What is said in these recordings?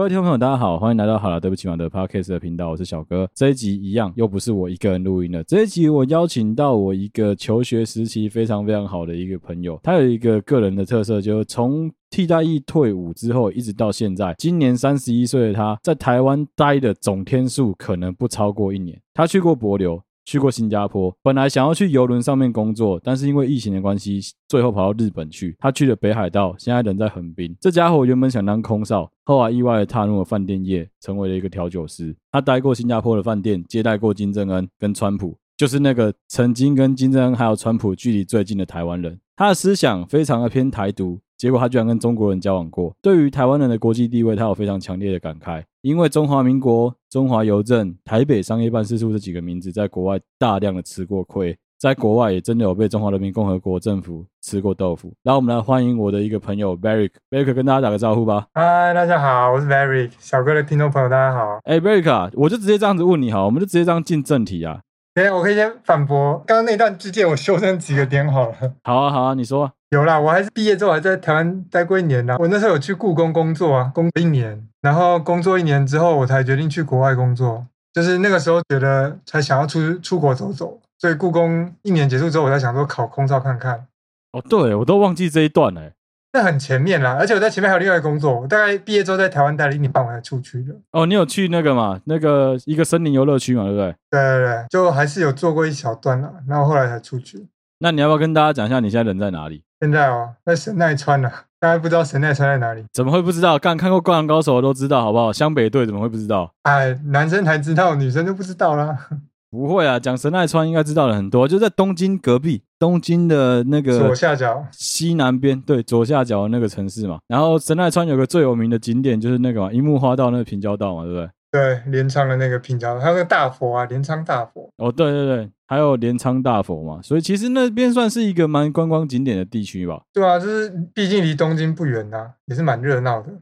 各位听众朋友，大家好，欢迎来到好了，对不起嘛的 Podcast 的频道，我是小哥。这一集一样，又不是我一个人录音了。这一集我邀请到我一个求学时期非常非常好的一个朋友，他有一个个人的特色，就是从替代役退伍之后，一直到现在，今年三十一岁的他，在台湾待的总天数可能不超过一年。他去过帛琉。去过新加坡，本来想要去游轮上面工作，但是因为疫情的关系，最后跑到日本去。他去了北海道，现在人在横滨。这家伙原本想当空少，后来意外的踏入了饭店业，成为了一个调酒师。他待过新加坡的饭店，接待过金正恩跟川普，就是那个曾经跟金正恩还有川普距离最近的台湾人。他的思想非常的偏台独。结果他居然跟中国人交往过，对于台湾人的国际地位，他有非常强烈的感慨。因为中华民国、中华邮政、台北商业办事处这几个名字，在国外大量的吃过亏，在国外也真的有被中华人民共和国政府吃过豆腐。然后我们来欢迎我的一个朋友 Beric，Beric 跟大家打个招呼吧。嗨，大家好，我是 Beric，小哥的听众朋友，大家好。哎，Beric 啊，我就直接这样子问你好，我们就直接这样进正题啊。哎，我可以先反驳刚刚那段之间，我修正几个点好了。好啊，好啊，你说。有啦，我还是毕业之后还在台湾待过一年啦。我那时候有去故宫工作啊，工作一年，然后工作一年之后，我才决定去国外工作。就是那个时候觉得才想要出出国走走，所以故宫一年结束之后，我才想说考空少看看。哦，对，我都忘记这一段了。那很前面啦，而且我在前面还有另外一个工作。我大概毕业之后在台湾待了一年半，我才出去的。哦，你有去那个嘛？那个一个森林游乐区嘛，对不对？对对对，就还是有做过一小段啦，然后后来才出去。那你要不要跟大家讲一下你现在人在哪里？现在哦，在神奈川呢、啊。大家不知道神奈川在哪里？怎么会不知道？刚看过《灌篮高手》的都知道，好不好？湘北队怎么会不知道？哎，男生才知道，女生就不知道啦。不会啊，讲神奈川应该知道的很多，就在东京隔壁，东京的那个左下角西南边，对，左下角的那个城市嘛。然后神奈川有个最有名的景点就是那个嘛，樱木花道那个平交道嘛，对不对？对，镰仓的那个平交道，还有个大佛啊，镰仓大佛。哦，对对对，还有镰仓大佛嘛，所以其实那边算是一个蛮观光景点的地区吧。对啊，就是毕竟离东京不远呐、啊，也是蛮热闹的。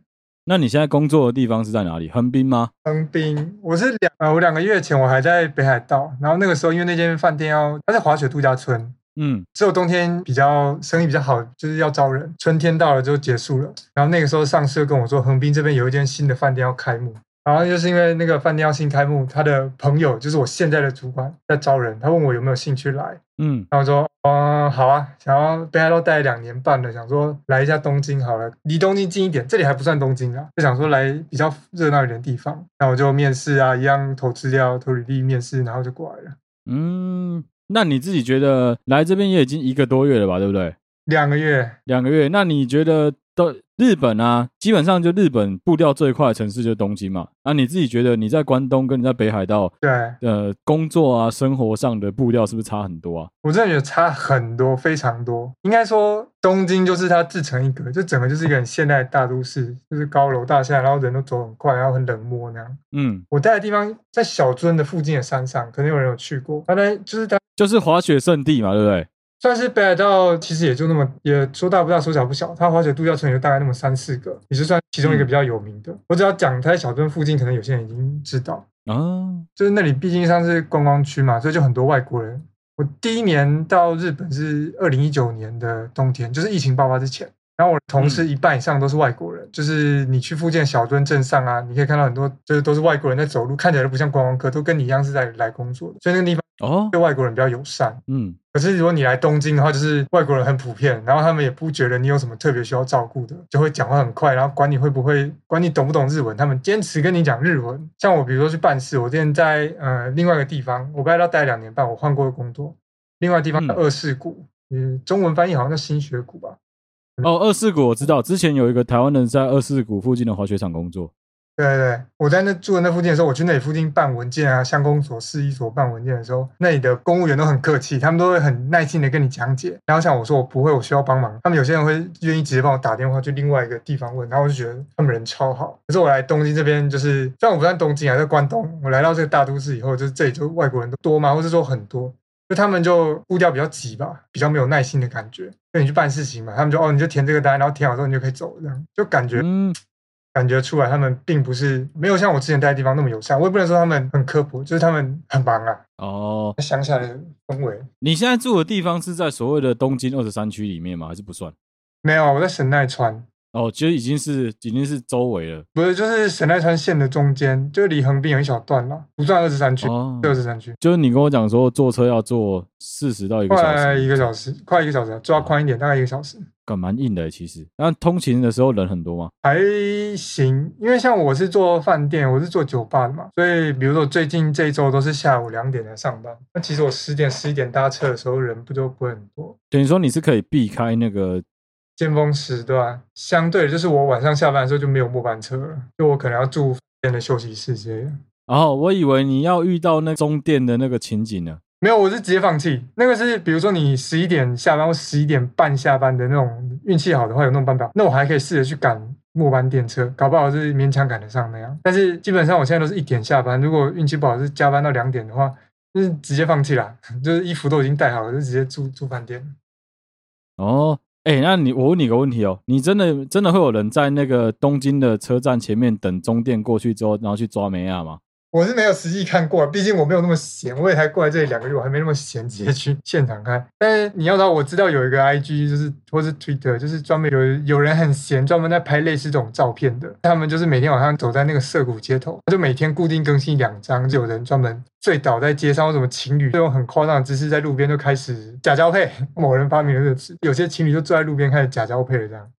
那你现在工作的地方是在哪里？横滨吗？横滨，我是两呃，我两个月前我还在北海道，然后那个时候因为那间饭店要，它在滑雪度假村，嗯，只有冬天比较生意比较好，就是要招人，春天到了就结束了。然后那个时候上司跟我说，横滨这边有一间新的饭店要开幕。然后就是因为那个饭店要新开幕，他的朋友就是我现在的主管在招人，他问我有没有兴趣来，嗯，然后我说，嗯，好啊，想要北海道待两年半了，想说来一下东京好了，离东京近一点，这里还不算东京啊，就想说来比较热闹一点的地方，那我就面试啊，一样投资料、投履历、面试，然后就过来了。嗯，那你自己觉得来这边也已经一个多月了吧，对不对？两个月，两个月，那你觉得？到日本啊，基本上就日本步调最快的城市就是东京嘛。啊，你自己觉得你在关东跟你在北海道，对，呃，工作啊、生活上的步调是不是差很多啊？我真的觉得差很多，非常多。应该说，东京就是它自成一格，就整个就是一个很现代的大都市，就是高楼大厦，然后人都走很快，然后很冷漠那样。嗯，我待的地方在小樽的附近的山上，可能有人有去过。它呢，就是它就是滑雪圣地嘛，对不对？算是北海道，其实也就那么，也说大不大，说小不小。它滑雪度假村也就大概那么三四个，也是算其中一个比较有名的。嗯、我只要讲它在小樽附近，可能有些人已经知道啊。就是那里毕竟像是观光区嘛，所以就很多外国人。我第一年到日本是二零一九年的冬天，就是疫情爆发之前。然后我同事一半以上都是外国人，嗯、就是你去附近小樽镇上啊，你可以看到很多，就是都是外国人在走路，看起来都不像观光客，都跟你一样是在来工作的。所以那个地方哦，对外国人比较友善。嗯。可是如果你来东京的话，就是外国人很普遍，然后他们也不觉得你有什么特别需要照顾的，就会讲话很快，然后管你会不会，管你懂不懂日文，他们坚持跟你讲日文。像我，比如说去办事，我之前在呃另外一个地方，我大概要待两年半，我换过的工作，另外地方叫二世谷，嗯，中文翻译好像叫新学谷吧。哦，二世谷我知道，之前有一个台湾人在二世谷附近的滑雪场工作。对对对，我在那住的那附近的时候，我去那里附近办文件啊，乡公所、市役所办文件的时候，那里的公务员都很客气，他们都会很耐心的跟你讲解。然后像我说我不会，我需要帮忙，他们有些人会愿意直接帮我打电话去另外一个地方问，然后我就觉得他们人超好。可是我来东京这边，就是虽然我不在东京啊，在关东，我来到这个大都市以后，就是这里就外国人都多嘛，或者说很多，就他们就步调比较急吧，比较没有耐心的感觉。那你去办事情嘛，他们就哦，你就填这个单，然后填好之后你就可以走，这样就感觉嗯。感觉出来，他们并不是没有像我之前待的地方那么友善。我也不能说他们很刻薄，就是他们很忙啊。哦，乡下的氛围。你现在住的地方是在所谓的东京二十三区里面吗？还是不算？没有，我在神奈川。哦，其实已经是已经是周围了，不是，就是神奈川县的中间，就离横滨有一小段了，不算二十三区，二十三区。就是你跟我讲说坐车要坐四十到一个小时，快一个小时，快一个小时，抓宽一点，大概一个小时。蛮蛮硬的其实。那通勤的时候人很多吗？还行，因为像我是做饭店，我是做酒吧的嘛，所以比如说最近这一周都是下午两点来上班。那其实我十点十一点搭车的时候人不就不会很多。等于说你是可以避开那个。尖峰时段，相对就是我晚上下班的时候就没有末班车了，就我可能要住店的休息室之类的。哦，我以为你要遇到那中电的那个情景呢。没有，我是直接放弃。那个是比如说你十一点下班或十一点半下班的那种，运气好的话有那种班表，那我还可以试着去赶末班电车，搞不好是勉强赶得上那样。但是基本上我现在都是一点下班，如果运气不好是加班到两点的话，就是直接放弃了，就是衣服都已经带好了，就直接住住饭店。哦。哎、那你我问你个问题哦，你真的真的会有人在那个东京的车站前面等中电过去之后，然后去抓梅亚吗？我是没有实际看过，毕竟我没有那么闲，我也才过来这里两个月，我还没那么闲，直接去现场看。但是你要知道，我知道有一个 IG，就是或是 Twitter，就是专门有有人很闲，专门在拍类似这种照片的。他们就是每天晚上走在那个涩谷街头，就每天固定更新两张，就有人专门醉倒在街上，或什么情侣这种很夸张的姿势在路边就开始假交配。某人发明了这个词，有些情侣就坐在路边开始假交配了这样。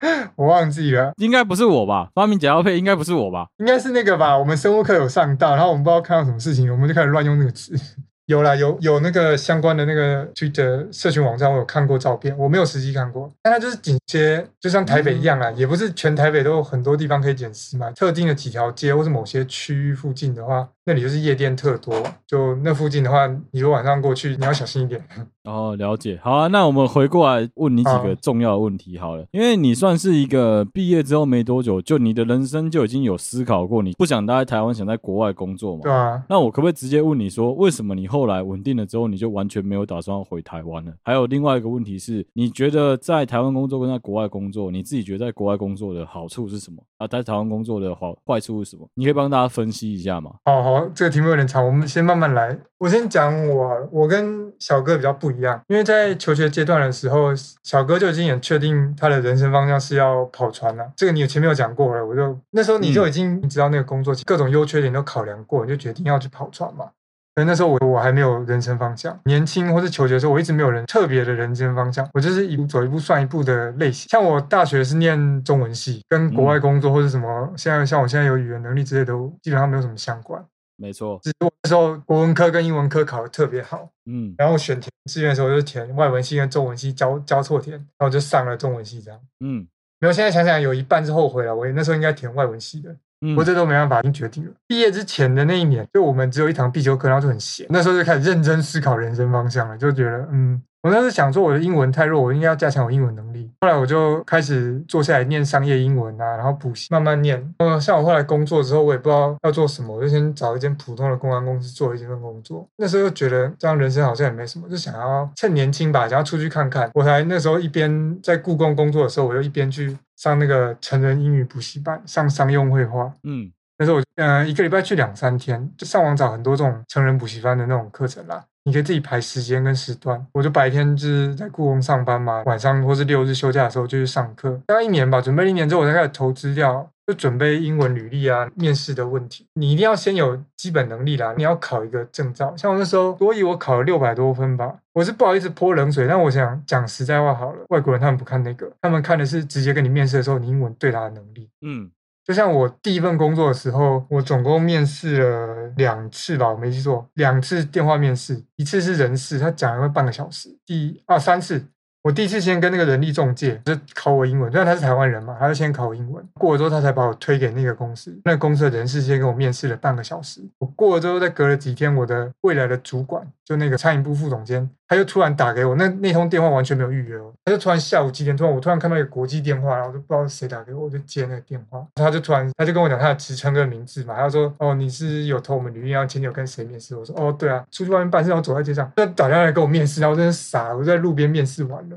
我忘记了，应该不是我吧？发明解药配应该不是我吧？应该是那个吧？我们生物课有上到，然后我们不知道看到什么事情，我们就开始乱用那个词。有啦，有有那个相关的那个 Twitter 社群网站，我有看过照片，我没有实际看过。但它就是紧接，就像台北一样啊，嗯、也不是全台北都有很多地方可以捡尸嘛。特定的几条街或是某些区域附近的话，那里就是夜店特多。就那附近的话，你如果晚上过去，你要小心一点。哦，了解。好啊，那我们回过来问你几个重要的问题好了，好，因为你算是一个毕业之后没多久，就你的人生就已经有思考过，你不想待在台湾，想在国外工作嘛？对啊。那我可不可以直接问你说，为什么你后来稳定了之后，你就完全没有打算要回台湾了？还有另外一个问题是，你觉得在台湾工作跟在国外工作，你自己觉得在国外工作的好处是什么？啊，在台湾工作的好坏处是什么？你可以帮大家分析一下吗？好好，这个题目有点长，我们先慢慢来。我先讲我，我跟小哥比较不一样，因为在求学阶段的时候，小哥就已经很确定他的人生方向是要跑船了。这个你前面有讲过了，我就那时候你就已经知道那个工作各种优缺点都考量过，你就决定要去跑船嘛。所以那时候我我还没有人生方向，年轻或是求学的时候，我一直没有人特别的人生方向，我就是一步走一步算一步的类型。像我大学是念中文系，跟国外工作或者什么，现在像我现在有语言能力之类都基本上没有什么相关。没错，只是我那时候国文科跟英文科考的特别好，嗯，然后选填志愿的时候就填外文系跟中文系交交错填，然后就上了中文系这样，嗯，没有，现在想想有一半是后悔了，我那时候应该填外文系的，我这都没办法，已经决定了。毕业之前的那一年，就我们只有一堂必修课，然后就很闲，那时候就开始认真思考人生方向了，就觉得嗯。我那时想说，我的英文太弱，我应该要加强我英文能力。后来我就开始坐下来念商业英文啊，然后补习，慢慢念。嗯，像我后来工作之后，我也不知道要做什么，我就先找一间普通的公关公司做一份工作。那时候又觉得这样人生好像也没什么，就想要趁年轻吧，想要出去看看。我才那时候一边在故宫工作的时候，我又一边去上那个成人英语补习班，上商用绘画。嗯，那时候我嗯、呃、一个礼拜去两三天，就上网找很多这种成人补习班的那种课程啦。你可以自己排时间跟时段，我就白天就是在故宫上班嘛，晚上或是六日休假的时候就去上课。大概一年吧，准备一年之后，我才开始投资料，就准备英文履历啊、面试的问题。你一定要先有基本能力啦，你要考一个证照。像我那时候所以，我考了六百多分吧。我是不好意思泼冷水，但我想讲实在话好了，外国人他们不看那个，他们看的是直接跟你面试的时候你英文对答的能力。嗯。就像我第一份工作的时候，我总共面试了两次吧，我没记错，两次电话面试，一次是人事，他讲了半个小时，第二三次。我第一次先跟那个人力中介就考我英文，虽然他是台湾人嘛，他就先考我英文。过了之后，他才把我推给那个公司。那个公司的人事先跟我面试了半个小时。我过了之后，再隔了几天，我的未来的主管就那个餐饮部副总监，他就突然打给我。那那通电话完全没有预约哦，他就突然下午几点，突然我突然看到一个国际电话，然后我就不知道是谁打给我，我就接那个电话。他就突然他就跟我讲他的职称跟名字嘛，他说哦，你是有投我们履历，然后前天有跟谁面试？我说哦对啊，出去外面办事，然后走在街上，他打电话来跟我面试，然后我真的傻，我在路边面试完了。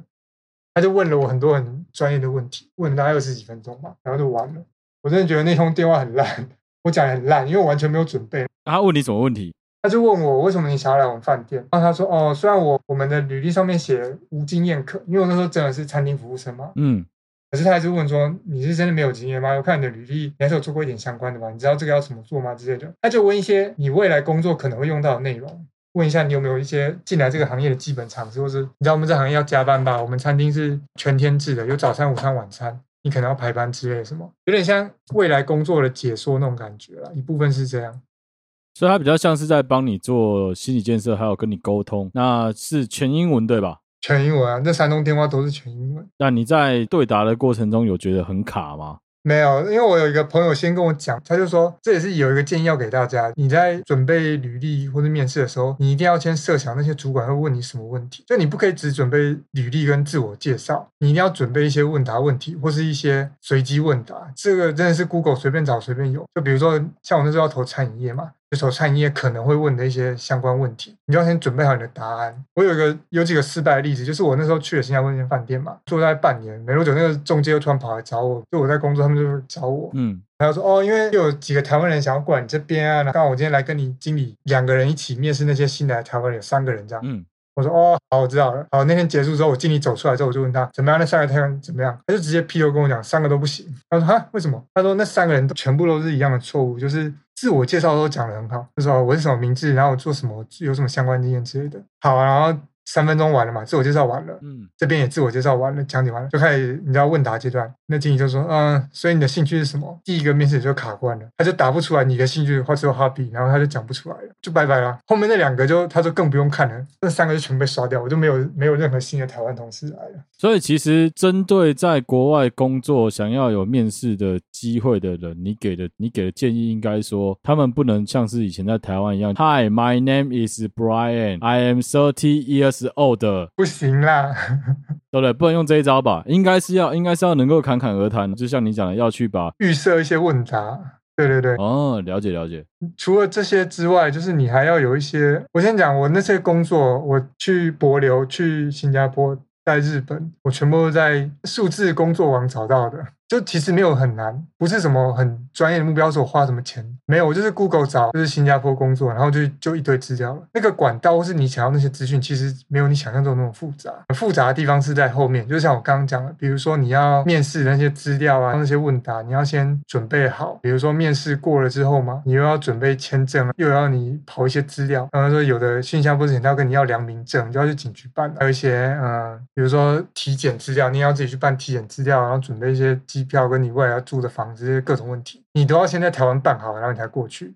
他就问了我很多很专业的问题，问了大概二十几分钟吧，然后就完了。我真的觉得那通电话很烂，我讲的很烂，因为我完全没有准备。他问你什么问题？他就问我为什么你想要来我们饭店？然后他说：“哦，虽然我我们的履历上面写无经验可，因为我那时候真的是餐厅服务生嘛。”嗯。可是他还是问说：“你是真的没有经验吗？我看你的履历，你还是有做过一点相关的吧？你知道这个要怎么做吗？之类的。”他就问一些你未来工作可能会用到的内容，问一下你有没有一些进来这个行业的基本常识，或是你知道我们这行业要加班吧？我们餐厅是全天制的，有早餐、午餐、晚餐，你可能要排班之类的什么，有点像未来工作的解说那种感觉啦，一部分是这样。所以，它比较像是在帮你做心理建设，还有跟你沟通，那是全英文对吧？全英文啊，那山东电话都是全英文。那你在对答的过程中有觉得很卡吗？没有，因为我有一个朋友先跟我讲，他就说这也是有一个建议要给大家，你在准备履历或者面试的时候，你一定要先设想那些主管会问你什么问题，就你不可以只准备履历跟自我介绍，你一定要准备一些问答问题或是一些随机问答。这个真的是 Google 随便找随便有，就比如说像我那时候要投餐饮业嘛。这时候餐饮业可能会问的一些相关问题，你就要先准备好你的答案。我有一个有几个失败的例子，就是我那时候去了新加坡那间饭店嘛，做大概半年，没多久那个中介又突然跑来找我，就我在工作，他们就找我，嗯，他就说哦，因为又有几个台湾人想要过来你这边啊，刚好我今天来跟你经理两个人一起面试那些新来的台湾人，有三个人这样，嗯。我说哦，好，我知道了。好，那天结束之后，我经理走出来之后，我就问他怎么样？那三个太阳怎么样？他就直接劈头跟我讲，三个都不行。他说哈，为什么？他说那三个人都全部都是一样的错误，就是自我介绍都讲的很好，就说我是什么名字，然后我做什么，有什么相关经验之类的。好，然后。三分钟完了嘛，自我介绍完了，嗯，这边也自我介绍完了，讲解完了，就开始你知道问答阶段。那经理就说，嗯，所以你的兴趣是什么？第一个面试就卡关了，他就答不出来你的兴趣或者 hobby，然后他就讲不出来了，就拜拜了。后面那两个就他就更不用看了，那三个就全被刷掉，我就没有没有任何新的台湾同事来了。所以其实针对在国外工作想要有面试的机会的人，你给的你给的建议应该说，他们不能像是以前在台湾一样，Hi, my name is Brian, I am thirty years. 是 old 不行啦，对不对？不能用这一招吧？应该是要，应该是要能够侃侃而谈，就像你讲的，要去把预设一些问答。对对对，哦，了解了解。除了这些之外，就是你还要有一些。我先讲我那些工作，我去博流、去新加坡、在日本，我全部都在数字工作网找到的。就其实没有很难，不是什么很专业的目标，说我花什么钱没有，我就是 Google 找，就是新加坡工作，然后就就一堆资料了。那个管道或是你想要那些资讯，其实没有你想象中那么复杂。复杂的地方是在后面，就像我刚刚讲的，比如说你要面试那些资料啊，那些问答，你要先准备好。比如说面试过了之后嘛，你又要准备签证，又要你跑一些资料。然后说有的新加坡之前他要跟你要良民证，就要去警局办。还有一些嗯、比如说体检资料，你也要自己去办体检资料，然后准备一些。机票跟你未来要住的房子这些各种问题，你都要先在台湾办好，然后你才过去。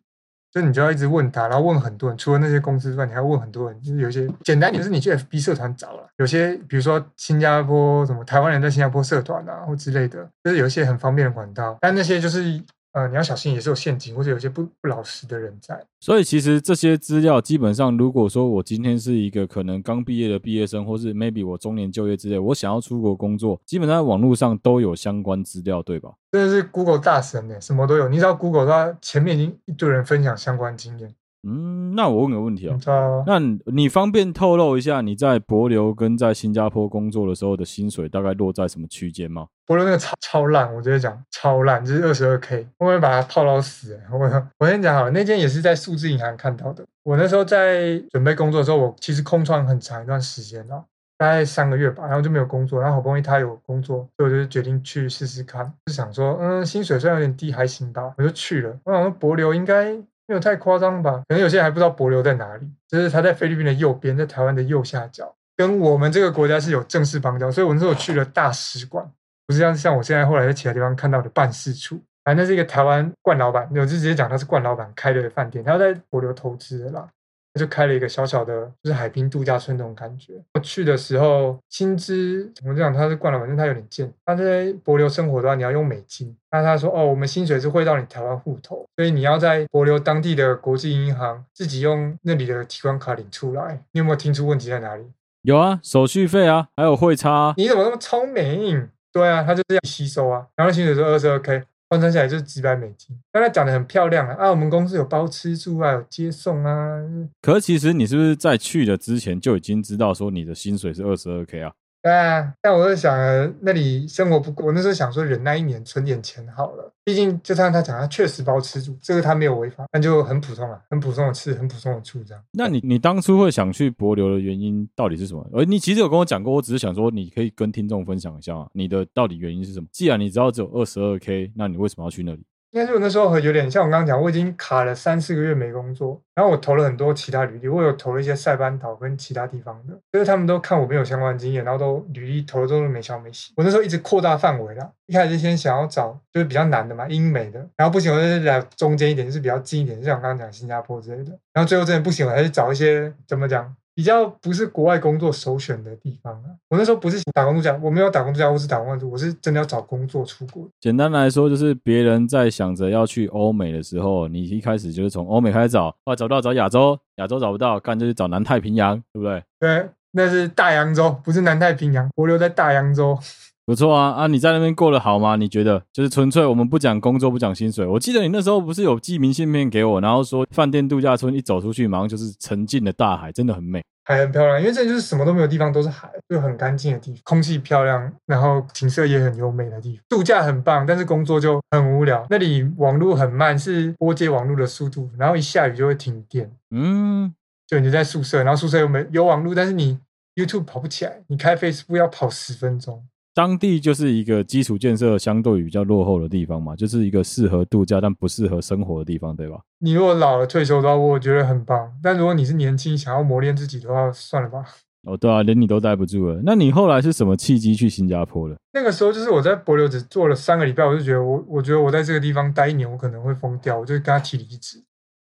所以你就要一直问他，然后问很多人，除了那些公司之外，你还要问很多人。就是有些简单点，就是你去 FB 社团找了，有些比如说新加坡什么台湾人在新加坡社团啊，或之类的，就是有一些很方便的管道。但那些就是。呃，你要小心，也是有陷阱，或者有些不不老实的人在。所以其实这些资料基本上，如果说我今天是一个可能刚毕业的毕业生，或是 maybe 我中年就业之类，我想要出国工作，基本上在网络上都有相关资料，对吧？真的是 Google 大神呢，什么都有。你知道 Google 它前面已经一堆人分享相关经验。嗯，那我问个问题哦，那你方便透露一下你在博流跟在新加坡工作的时候的薪水大概落在什么区间吗？博流那个超超烂，我直接讲超烂，就是二十二 K，我会把它泡到死。我 我先讲好了，那间也是在数字银行看到的。我那时候在准备工作的时候，我其实空窗很长一段时间了，大概三个月吧，然后就没有工作，然后好不容易他有工作，所以我就决定去试试看，就想说，嗯，薪水虽然有点低，还行吧，我就去了。我想说博流应该。没有太夸张吧？可能有些人还不知道帛琉在哪里，就是它在菲律宾的右边，在台湾的右下角，跟我们这个国家是有正式邦交，所以我那时候去了大使馆，不是像像我现在后来在其他地方看到的办事处。反正是一个台湾冠老板，我就直接讲他是冠老板开的饭店，他要在帛琉投资的啦。他就开了一个小小的，就是海滨度假村那种感觉。我去的时候，薪资怎么讲？他是惯了，反正他有点贱。他在博流生活的话，你要用美金。那他说：“哦，我们薪水是汇到你台湾户头，所以你要在博流当地的国际银行自己用那里的提款卡领出来。”你有没有听出问题在哪里？有啊，手续费啊，还有汇差啊。你怎么那么聪明？对啊，他就这样吸收啊。然后薪水是二十二 K。换算下来就是几百美金，刚才讲的很漂亮啊！啊，我们公司有包吃住啊，有接送啊。可是其实你是不是在去的之前就已经知道说你的薪水是二十二 K 啊？对啊，但我就想，那里生活不过，我那时候想说忍耐一年存点钱好了。毕竟就像他讲，他确实把我吃住，这个他没有违法，那就很普通啊，很普通的吃，很普通的住这样。那你你当初会想去博流的原因到底是什么？而你其实有跟我讲过，我只是想说，你可以跟听众分享一下，你的到底原因是什么？既然你知道只有二十二 K，那你为什么要去那里？应该是我那时候有点像我刚刚讲，我已经卡了三四个月没工作，然后我投了很多其他履历，我有投了一些塞班岛跟其他地方的，就是他们都看我没有相关经验，然后都履历投的都是没消没息。我那时候一直扩大范围了，一开始先想要找就是比较难的嘛，英美的，然后不行我就来中间一点，就是比较近一点，就像我刚刚讲新加坡之类的，然后最后真的不行，我还是找一些怎么讲？比较不是国外工作首选的地方啊！我那时候不是打工度假，我没有打工度假，我是打工换宿，我是真的要找工作出国。简单来说，就是别人在想着要去欧美的时候，你一开始就是从欧美开始找，啊找不到找亚洲，亚洲找不到，干就去找南太平洋，对不对？对，那是大洋洲，不是南太平洋，我留在大洋洲。不错啊啊！你在那边过得好吗？你觉得就是纯粹我们不讲工作，不讲薪水。我记得你那时候不是有寄明信片给我，然后说饭店度假村一走出去，马上就是沉静的大海，真的很美，海很漂亮。因为这里就是什么都没有地方，都是海，就很干净的地方，空气漂亮，然后景色也很优美的地方。度假很棒，但是工作就很无聊。那里网络很慢，是拨接网络的速度，然后一下雨就会停电。嗯，就你就在宿舍，然后宿舍又没有网络，但是你 YouTube 跑不起来，你开 Facebook 要跑十分钟。当地就是一个基础建设相对比较落后的地方嘛，就是一个适合度假但不适合生活的地方，对吧？你如果老了退休的话，我觉得很棒。但如果你是年轻想要磨练自己的话，算了吧。哦，对啊，连你都待不住了。那你后来是什么契机去新加坡的？那个时候就是我在帛琉只做了三个礼拜，我就觉得我，我觉得我在这个地方待一年，我可能会疯掉，我就跟他提离职。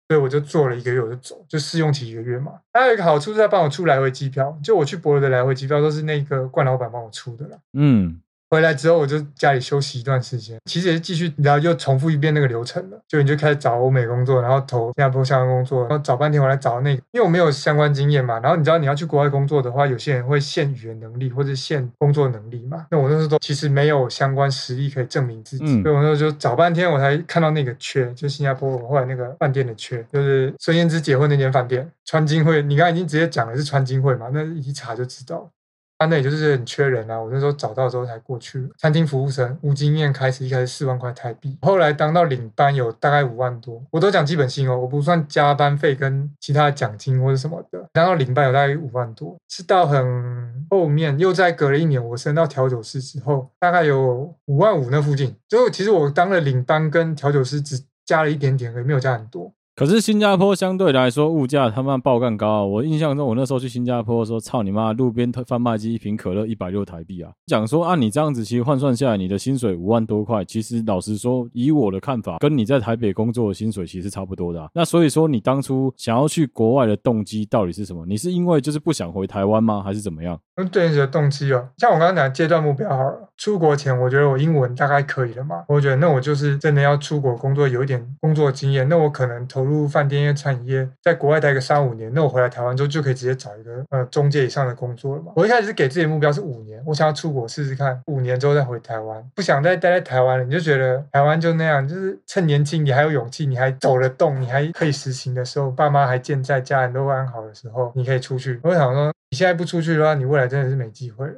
所以我就做了一个月，我就走，就试用期一个月嘛。还有一个好处是他帮我出来回机票，就我去博罗的来回机票都是那个冠老板帮我出的啦。嗯。回来之后，我就家里休息一段时间，其实也是继续，然后又重复一遍那个流程了。就你就开始找欧美工作，然后投新加坡相关工作，然后找半天，我来找那个，因为我没有相关经验嘛。然后你知道你要去国外工作的话，有些人会限语言能力或者限工作能力嘛。那我那时候都其实没有相关实力可以证明自己，嗯、所以我那时候就找半天，我才看到那个缺，就新加坡我后来那个饭店的缺，就是孙燕姿结婚那间饭店川金会。你刚才已经直接讲的是川金会嘛？那一查就知道。他那也就是很缺人啊，我那时候找到之后才过去。餐厅服务生无经验，开始一开始四万块台币，后来当到领班有大概五万多，我都讲基本薪哦，我不算加班费跟其他奖金或者什么的。当到领班有大概五万多，是到很后面又再隔了一年，我升到调酒师之后，大概有五万五那附近。最后其实我当了领班跟调酒师只加了一点点，也没有加很多。可是新加坡相对来说物价他妈爆干高啊！我印象中，我那时候去新加坡的时候，操你妈，路边贩卖机一瓶可乐一百六台币啊！讲说按你这样子，其实换算下来，你的薪水五万多块，其实老实说，以我的看法，跟你在台北工作的薪水其实差不多的啊。那所以说，你当初想要去国外的动机到底是什么？你是因为就是不想回台湾吗？还是怎么样？嗯，对你的动机哦，像我刚刚讲阶段目标好了，出国前我觉得我英文大概可以了嘛，我觉得那我就是真的要出国工作，有一点工作经验，那我可能投投入饭店业、餐饮业，在国外待个三五年，那我回来台湾之后就可以直接找一个呃中介以上的工作了嘛。我一开始是给自己的目标是五年，我想要出国试试看，五年之后再回台湾，不想再待在台湾了。你就觉得台湾就那样，就是趁年轻，你还有勇气，你还走得动，你还可以实行的时候，爸妈还健在，家人都安好的时候，你可以出去。我想说。你现在不出去的话，你未来真的是没机会了。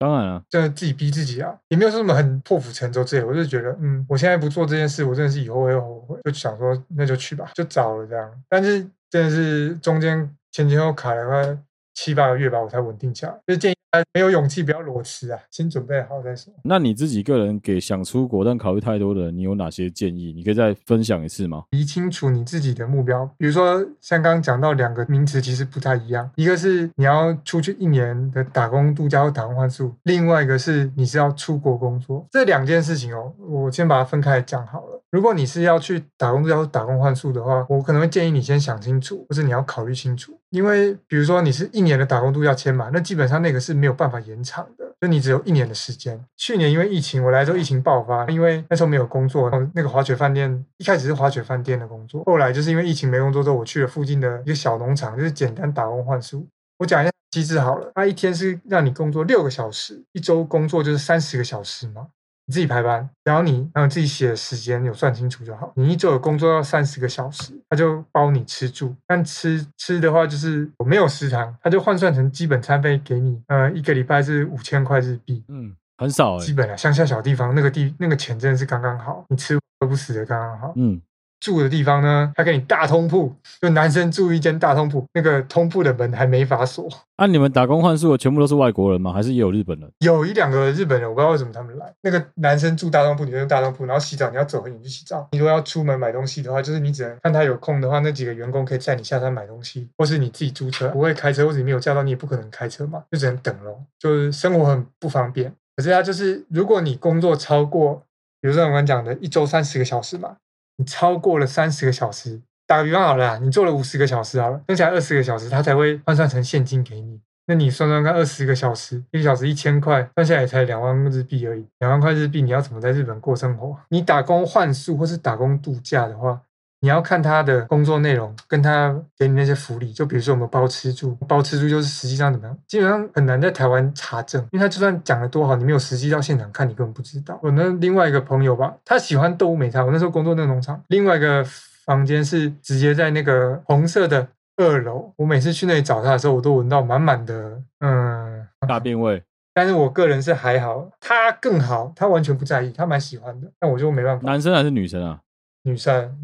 当然了，就是自己逼自己啊，也没有说什么很破釜沉舟之类。我就觉得，嗯，我现在不做这件事，我真的是以后会后悔。就想说，那就去吧，就找了这样。但是真的是中间前前后后卡了快七八个月吧，我才稳定下来。就建议。没有勇气，不要裸辞啊！先准备好再说。那你自己个人给想出国但考虑太多的人，你有哪些建议？你可以再分享一次吗？理清楚你自己的目标。比如说，像刚刚讲到两个名词，其实不太一样。一个是你要出去一年的打工度假或打工换宿，另外一个是你是要出国工作。这两件事情哦，我先把它分开来讲好了。如果你是要去打工度假或打工换宿的话，我可能会建议你先想清楚，或是你要考虑清楚。因为比如说你是一年的打工度假签嘛，那基本上那个是没有办法延长的，就你只有一年的时间。去年因为疫情，我来之后疫情爆发，因为那时候没有工作，那个滑雪饭店一开始是滑雪饭店的工作，后来就是因为疫情没工作之后，我去了附近的一个小农场，就是简单打工换宿。我讲一下机制好了，他一天是让你工作六个小时，一周工作就是三十个小时嘛。你自己排班，然后你然后自己写的时间有算清楚就好。你一周有工作要三十个小时，他就包你吃住。但吃吃的话就是我没有食堂，他就换算成基本餐费给你。呃，一个礼拜是五千块日币，嗯，很少。基本啊，乡下小地方那个地那个钱真的是刚刚好，你吃饿不死的刚刚好，嗯。住的地方呢，他给你大通铺，就男生住一间大通铺，那个通铺的门还没法锁。啊，你们打工换宿的全部都是外国人吗？还是也有日本人？有一两个日本人，我不知道为什么他们来。那个男生住大通铺，女生住大通铺，然后洗澡你要走很远去洗澡。你如果要出门买东西的话，就是你只能看他有空的话，那几个员工可以载你下山买东西，或是你自己租车。不会开车或者你没有驾照，你也不可能开车嘛，就只能等咯。就是生活很不方便。可是他就是，如果你工作超过，比如说我刚刚讲的一周三十个小时嘛。你超过了三十个小时，打个比方好了，你做了五十个小时好了，剩下二十个小时，他才会换算成现金给你。那你算算看，二十个小时，一个小时一千块，算下来才两万日币而已。两万块日币，你要怎么在日本过生活？你打工换宿或是打工度假的话，你要看他的工作内容，跟他给你那些福利，就比如说我们包吃住，包吃住就是实际上怎么样，基本上很难在台湾查证，因为他就算讲的多好，你没有实际到现场看，你根本不知道。我那另外一个朋友吧，他喜欢动物美餐，我那时候工作那个农场，另外一个房间是直接在那个红色的二楼，我每次去那里找他的时候，我都闻到满满的嗯大便味。但是我个人是还好，他更好，他完全不在意，他蛮喜欢的，但我就没办法。男生还是女生啊？女生。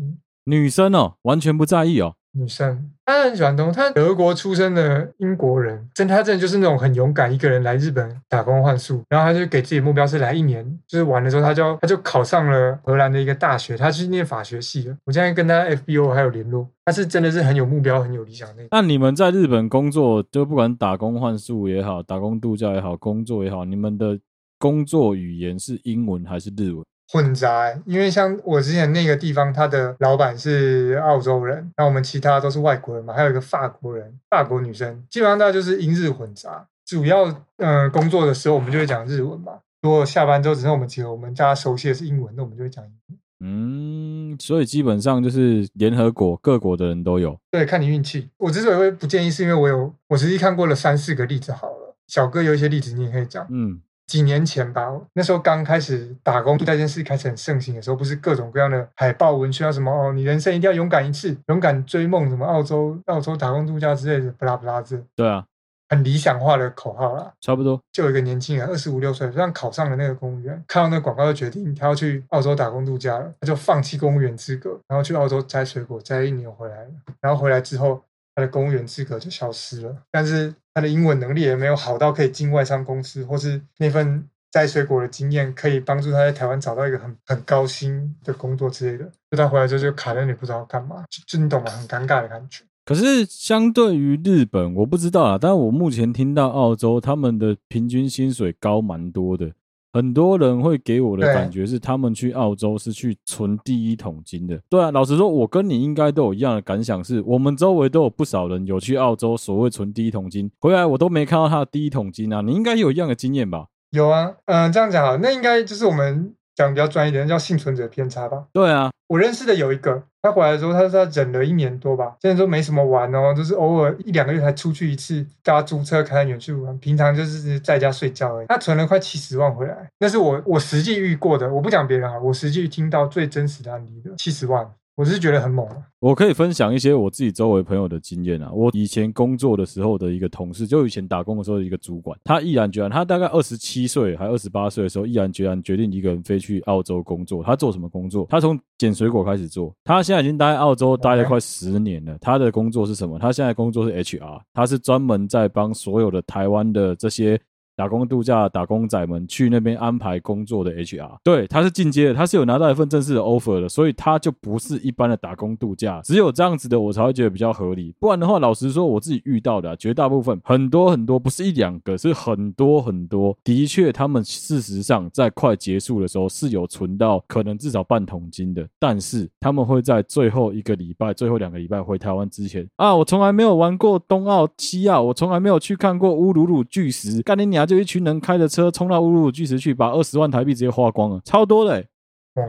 女生哦，完全不在意哦。女生，她很喜欢东，她德国出生的英国人，真她真的就是那种很勇敢，一个人来日本打工换宿，然后她就给自己目标是来一年，就是完了之后，她就她就考上了荷兰的一个大学，她去念法学系的。我现在跟她 FBO 还有联络，她是真的是很有目标、很有理想的。那你们在日本工作，就不管打工换宿也好，打工度假也好，工作也好，你们的工作语言是英文还是日文？混杂，因为像我之前那个地方，他的老板是澳洲人，那我们其他都是外国人嘛，还有一个法国人，法国女生，基本上大家就是英日混杂。主要嗯、呃、工作的时候，我们就会讲日文嘛。如果下班之后只剩我们几个，我们大家熟悉的是英文，那我们就会讲英文。嗯，所以基本上就是联合国各国的人都有。对，看你运气。我之所以会不建议，是因为我有我实际看过了三四个例子。好了，小哥有一些例子你也可以讲。嗯。几年前吧，那时候刚开始打工度假这件事开始很盛行的时候，不是各种各样的海报文宣啊，什么哦，你人生一定要勇敢一次，勇敢追梦，什么澳洲澳洲打工度假之类的，不拉不拉这。对啊，很理想化的口号啦。差不多。就有一个年轻人，二十五六岁，刚考上了那个公务员，看到那个广告就决定他要去澳洲打工度假了，他就放弃公务员资格，然后去澳洲摘水果，摘一年回来了。然后回来之后，他的公务员资格就消失了，但是他的英文能力也没有好到可以进外商公司，或是那份。摘水果的经验可以帮助他在台湾找到一个很很高薪的工作之类的。就他回来之后就卡在那里，不知道干嘛，就就你懂吗？很尴尬的感觉。可是相对于日本，我不知道啊。但我目前听到澳洲他们的平均薪水高蛮多的，很多人会给我的感觉是他们去澳洲是去存第一桶金的。对啊，老实说，我跟你应该都有一样的感想，是我们周围都有不少人有去澳洲所谓存第一桶金，回来我都没看到他的第一桶金啊。你应该有一样的经验吧？有啊，嗯，这样讲好，那应该就是我们讲比较专业一点，叫幸存者偏差吧？对啊，我认识的有一个，他回来的时候，他说他忍了一年多吧，现在都没什么玩哦，就是偶尔一两个月才出去一次，大家租车开远去玩，平常就是在家睡觉而已。他存了快七十万回来，那是我我实际遇过的，我不讲别人啊，我实际听到最真实的案例的七十万。我是觉得很猛！我可以分享一些我自己周围朋友的经验啊。我以前工作的时候的一个同事，就以前打工的时候的一个主管，他毅然决然，他大概二十七岁还二十八岁的时候，毅然决然决定一个人飞去澳洲工作。他做什么工作？他从捡水果开始做。他现在已经待在澳洲待了快十年了。他的工作是什么？他现在工作是 HR，他是专门在帮所有的台湾的这些。打工度假打工仔们去那边安排工作的 HR，对，他是进阶的，他是有拿到一份正式的 offer 的，所以他就不是一般的打工度假，只有这样子的我才会觉得比较合理。不然的话，老实说，我自己遇到的、绝大部分很多很多，不是一两个，是很多很多。的确，他们事实上在快结束的时候是有存到可能至少半桶金的，但是他们会在最后一个礼拜、最后两个礼拜回台湾之前啊，我从来没有玩过东澳、西澳，我从来没有去看过乌鲁鲁巨石，干你娘！就一群人开着车冲到乌鲁鲁巨石去，把二十万台币直接花光了，超多的、欸，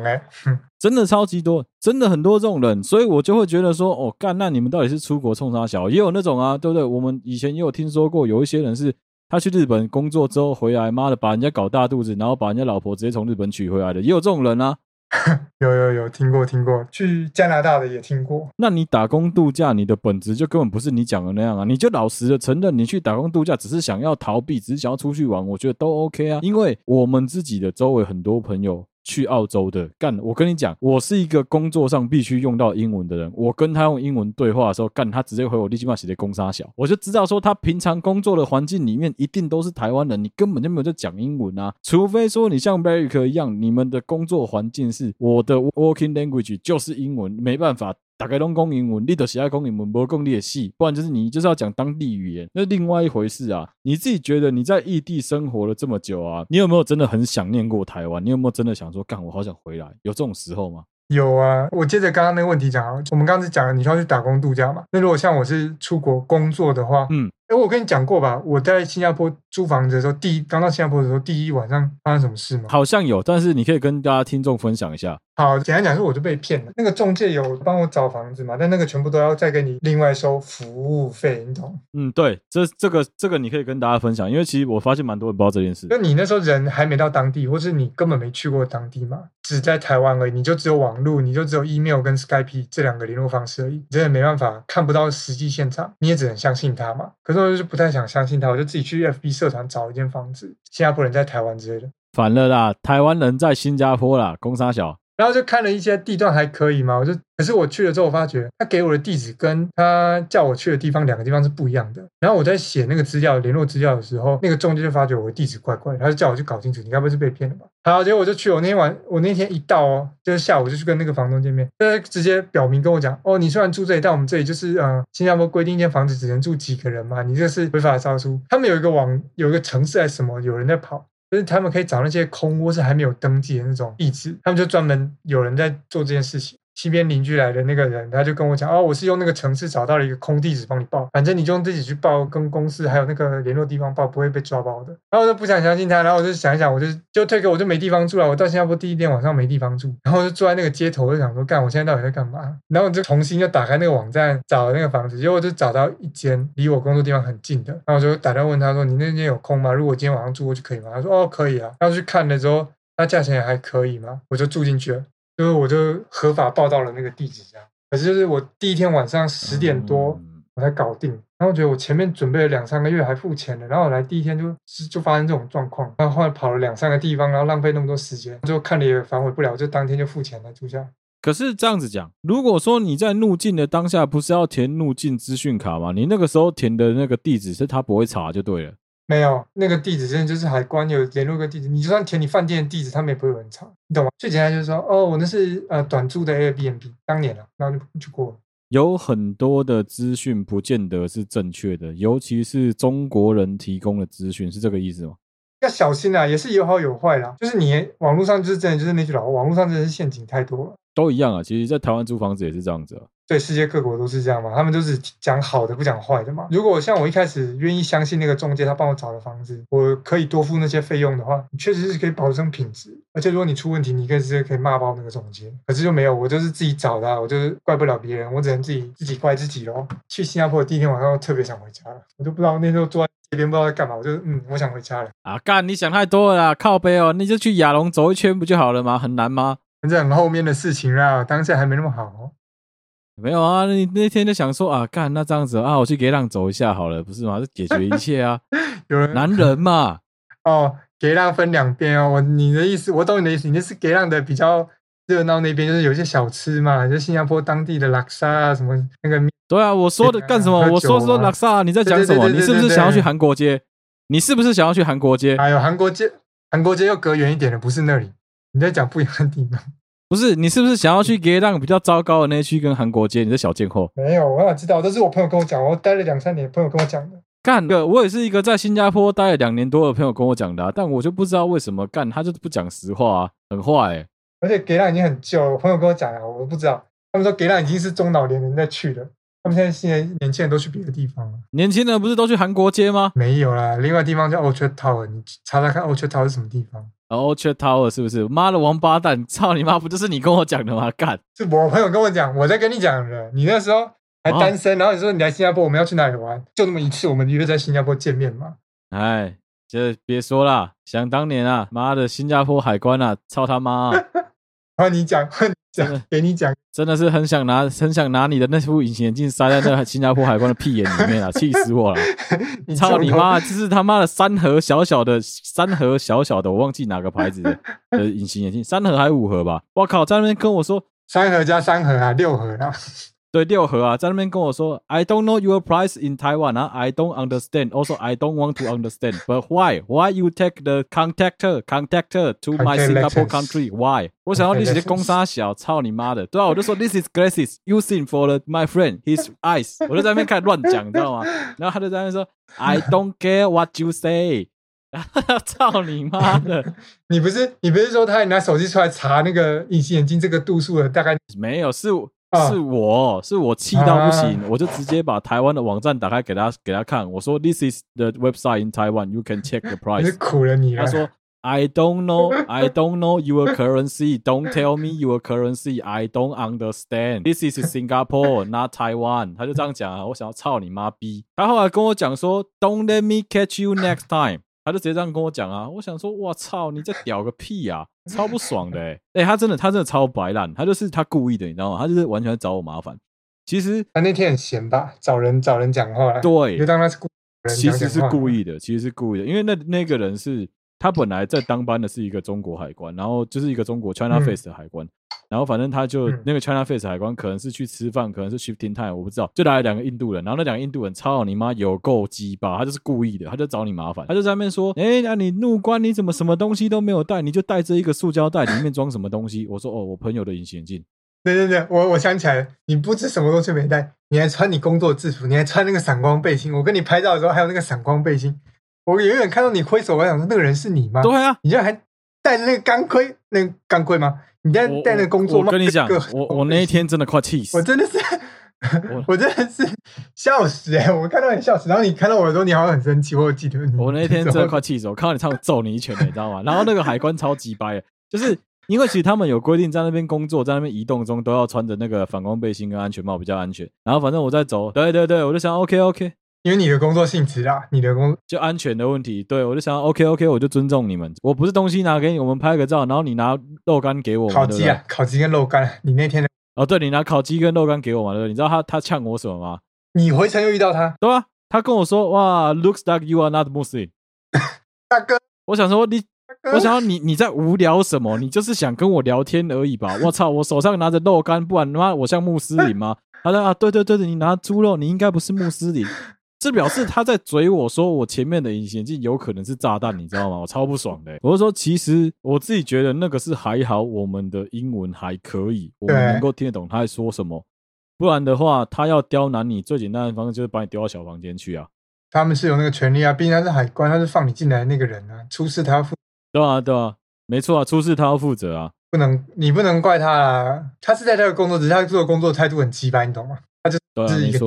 哎，真的超级多，真的很多这种人，所以我就会觉得说，哦，干，那你们到底是出国冲啥小？也有那种啊，对不对？我们以前也有听说过，有一些人是他去日本工作之后回来，妈的把人家搞大肚子，然后把人家老婆直接从日本娶回来的，也有这种人啊。有有有听过听过，去加拿大的也听过。那你打工度假，你的本质就根本不是你讲的那样啊！你就老实的承认，你去打工度假只是想要逃避，只是想要出去玩，我觉得都 OK 啊。因为我们自己的周围很多朋友。去澳洲的干，我跟你讲，我是一个工作上必须用到英文的人。我跟他用英文对话的时候，干他直接回我立即骂写的攻杀小，我就知道说他平常工作的环境里面一定都是台湾人，你根本就没有在讲英文啊，除非说你像 Barry 一样，你们的工作环境是我的 working language 就是英文，没办法。大概都讲英文，你都是爱讲英文，不讲你的戏，不然就是你就是要讲当地语言，那另外一回事啊。你自己觉得你在异地生活了这么久啊，你有没有真的很想念过台湾？你有没有真的想说，干我好想回来？有这种时候吗？有啊，我接着刚刚那个问题讲啊，我们刚刚是讲了你需要去打工度假嘛？那如果像我是出国工作的话，嗯。哎，我跟你讲过吧？我在新加坡租房子的时候，第一刚到新加坡的时候，第一晚上发生什么事吗？好像有，但是你可以跟大家听众分享一下。好，简单讲，是我就被骗了。那个中介有帮我找房子嘛？但那个全部都要再给你另外收服务费，你懂？嗯，对，这这个这个你可以跟大家分享，因为其实我发现蛮多人不知道这件事。那你那时候人还没到当地，或是你根本没去过当地嘛，只在台湾而已，你就只有网络，你就只有 email 跟 Skype 这两个联络方式而已，你真的没办法看不到实际现场，你也只能相信他嘛。可是就是不太想。相信他，我就自己去 FB 社团找一间房子，新加坡人在台湾之类的。反了啦，台湾人在新加坡啦，公三小。然后就看了一些地段还可以嘛，我就可是我去了之后，我发觉他给我的地址跟他叫我去的地方两个地方是不一样的。然后我在写那个资料联络资料的时候，那个中介就发觉我的地址怪怪，他就叫我去搞清楚，你该不会是被骗了吧？好，结果我就去，我那天晚我那天一到哦，就是下午就去跟那个房东见面，他直接表明跟我讲，哦，你虽然住这里，但我们这里就是呃新加坡规定一间房子只能住几个人嘛，你这是违法的招租。他们有一个网有一个城市还是什么，有人在跑。就是他们可以找那些空屋是还没有登记的那种地址，他们就专门有人在做这件事情。西边邻居来的那个人，他就跟我讲，哦，我是用那个城市找到了一个空地址帮你报，反正你就用自己去报，跟公司还有那个联络地方报，不会被抓包的。然后我就不想相信他，然后我就想一想，我就就退给我就没地方住了。我到新加坡第一天晚上没地方住，然后我就坐在那个街头，我就想说，干，我现在到底在干嘛？然后我就重新就打开那个网站找那个房子，结果就找到一间离我工作地方很近的，然后我就打电话问他说，你那间有空吗？如果今天晚上住过去可以吗？他说，哦，可以啊。然后去看了之后，那价钱也还可以嘛，我就住进去了。就是我就合法报到了那个地址这样，可是就是我第一天晚上十点多我才搞定，然后觉得我前面准备了两三个月还付钱了，然后我来第一天就就发生这种状况，然后后来跑了两三个地方，然后浪费那么多时间，最后看了也反悔不了，就当天就付钱了住下。可是这样子讲，如果说你在入境的当下不是要填入境资讯卡吗？你那个时候填的那个地址是他不会查就对了。没有那个地址，真的就是海关有联络个地址，你就算填你饭店的地址，他们也不会有人查，你懂吗？最简单就是说，哦，我那是呃短租的 Airbnb，当年了，然后就就过了。有很多的资讯不见得是正确的，尤其是中国人提供的资讯，是这个意思吗？要小心啊，也是有好有坏啦。就是你网络上就是真的就是那句老话，网络上真的是陷阱太多了。都一样啊，其实，在台湾租房子也是这样子啊。对，世界各国都是这样嘛，他们都是讲好的不讲坏的嘛。如果像我一开始愿意相信那个中介，他帮我找的房子，我可以多付那些费用的话，确实是可以保证品质。而且如果你出问题，你可以直接可以骂爆那个中介。可是就没有，我就是自己找的，我就是怪不了别人，我只能自己自己怪自己喽。去新加坡的第一天晚上，我特别想回家了，我都不知道那时候坐在这边不知道在干嘛，我就嗯，我想回家了。啊，干，你想太多了啦，靠背哦，你就去亚龙走一圈不就好了吗？很难吗？这很后面的事情啦，当下还没那么好。没有啊，你那天就想说啊，干那这样子啊，我去给浪走一下好了，不是吗？就解决一切啊。有人男人嘛，哦，给浪分两边哦。我你的意思，我懂你的意思。你那是给浪的比较热闹那边，就是有些小吃嘛，就新加坡当地的拉沙啊什么那个。对啊，我说的干什么？啊、我说说拉沙，你在讲什么？你是不是想要去韩国街？你是不是想要去韩国街？哎呦，韩国街，韩国街又隔远一点的，不是那里。你在讲不一样的地方。不是，你是不是想要去给浪比较糟糕的那区跟韩国街？你的小贱货。没有，我哪知道？都是我朋友跟我讲，我待了两三年，朋友跟我讲的。干个，我也是一个在新加坡待了两年多的朋友跟我讲的、啊，但我就不知道为什么干他就是不讲实话啊，很坏、欸。而且给浪已经很旧了，我朋友跟我讲啊，我都不知道。他们说给浪已经是中老年人在去的，他们现在现在年轻人都去别的地方了。年轻人不是都去韩国街吗？没有啦，另外地方叫 Orchard Tower，你查查看 Orchard Tower 是什么地方。Orchard Tower 是不是？妈的王八蛋！操你妈！不就是你跟我讲的吗？干！是我朋友跟我讲，我在跟你讲的。你那时候还单身，哦、然后你说你来新加坡，我们要去哪里玩？就那么一次，我们约在新加坡见面嘛。哎，这别说了，想当年啊，妈的，新加坡海关啊，操他妈啊！换你讲，换你讲，给你讲，真的是很想拿，很想拿你的那副隐形眼镜塞在那新加坡海关的屁眼里面啊！气死我了！你操你妈！这是他妈的三盒小小的，三盒小小的，我忘记哪个牌子的 的隐形眼镜，三盒还是五盒吧？我靠，在那边跟我说三盒加三盒啊，六盒啊。对，六盒啊，在那边跟我说，I don't know your price in Taiwan 啊，I don't understand. Also, I don't want to understand. But why? Why you take the contactor contactor to my Singapore country? Why? 我想要你直接攻杀小，操你妈的！对啊，我就说 This is glasses using for the my friend his eyes。我就在那边开始乱讲，你知道吗？然后他就在那边说，I don't care what you say。操你妈的！你不是你不是说他拿手机出来查那个隐形眼镜这个度数的大概没有是。 是我是我气到不行，我就直接把台湾的网站打开给他给他看，我说 This is the website in Taiwan, you can check the price。苦了你了。他说 I don't know, I don't know your currency, don't tell me your currency, I don't understand. This is Singapore, not Taiwan。他就这样讲啊，我想要操你妈逼。他后来跟我讲说 Don't let me catch you next time。他就直接这样跟我讲啊，我想说，我操，你在屌个屁啊，超不爽的哎、欸！哎、欸，他真的，他真的超白烂，他就是他故意的，你知道吗？他就是完全找我麻烦。其实他那天很闲吧，找人找人讲话，对，就当他是故意，其实是故意的，其实是故意的，因为那那个人是。他本来在当班的是一个中国海关，然后就是一个中国 China Face 的海关，嗯、然后反正他就、嗯、那个 China Face 海关可能是去吃饭，可能是 shifting time，我不知道，就来了两个印度人，然后那两个印度人操你妈有够鸡巴，他就是故意的，他就找你麻烦，他就在那边说，哎、欸，那你入关你怎么什么东西都没有带，你就带着一个塑胶袋，里面装什么东西？我说哦，我朋友的隐形眼镜。对对对，我我想起来了，你不止什么东西没带，你还穿你工作制服，你还穿那个闪光背心，我跟你拍照的时候还有那个闪光背心。我远远看到你挥手，我想说那个人是你吗？对啊，你现在还戴着那个钢盔，那个钢盔吗？你在戴那个工作帽？我跟你讲，我我那一天真的快气死，我真的是，我，我真的是笑死哎、欸！我看到你笑死，然后你看到我的时候，你好像很生气，我有记得你。我那一天真的快气死，我看到你，差不多揍你一拳，你知道吗？然后那个海关超级掰，就是因为其实他们有规定，在那边工作，在那边移动中都要穿着那个反光背心跟安全帽比较安全。然后反正我在走，对对对，我就想 OK OK。因为你的工作性质啊，你的工就安全的问题，对，我就想 OK OK，我就尊重你们。我不是东西拿给你，我们拍个照，然后你拿肉干给我。烤鸡啊，烤鸡跟肉干。你那天的哦，对，你拿烤鸡跟肉干给我嘛，对？你知道他他呛我什么吗？你回程又遇到他，对啊，他跟我说哇，looks like you are not Muslim。大哥，我想说你，我想要你你在无聊什么？你就是想跟我聊天而已吧？我操，我手上拿着肉干，不然他妈我像穆斯林吗？他说啊，对对对对，你拿猪肉，你应该不是穆斯林。这表示他在嘴我说我前面的隐形眼镜有可能是炸弹，你知道吗？我超不爽的。我是说，其实我自己觉得那个是还好，我们的英文还可以，我们能够听得懂他在说什么。不然的话，他要刁难你，最简单的方式就是把你丢到小房间去啊。他们是有那个权利啊，毕竟他是海关，他是放你进来的那个人啊，出事他要负。对啊，对啊，没错啊，出事他要负责啊。不能，你不能怪他啊，他是在这个工作，只是他做的工作态度很鸡掰，你懂吗？他就是一个鸡。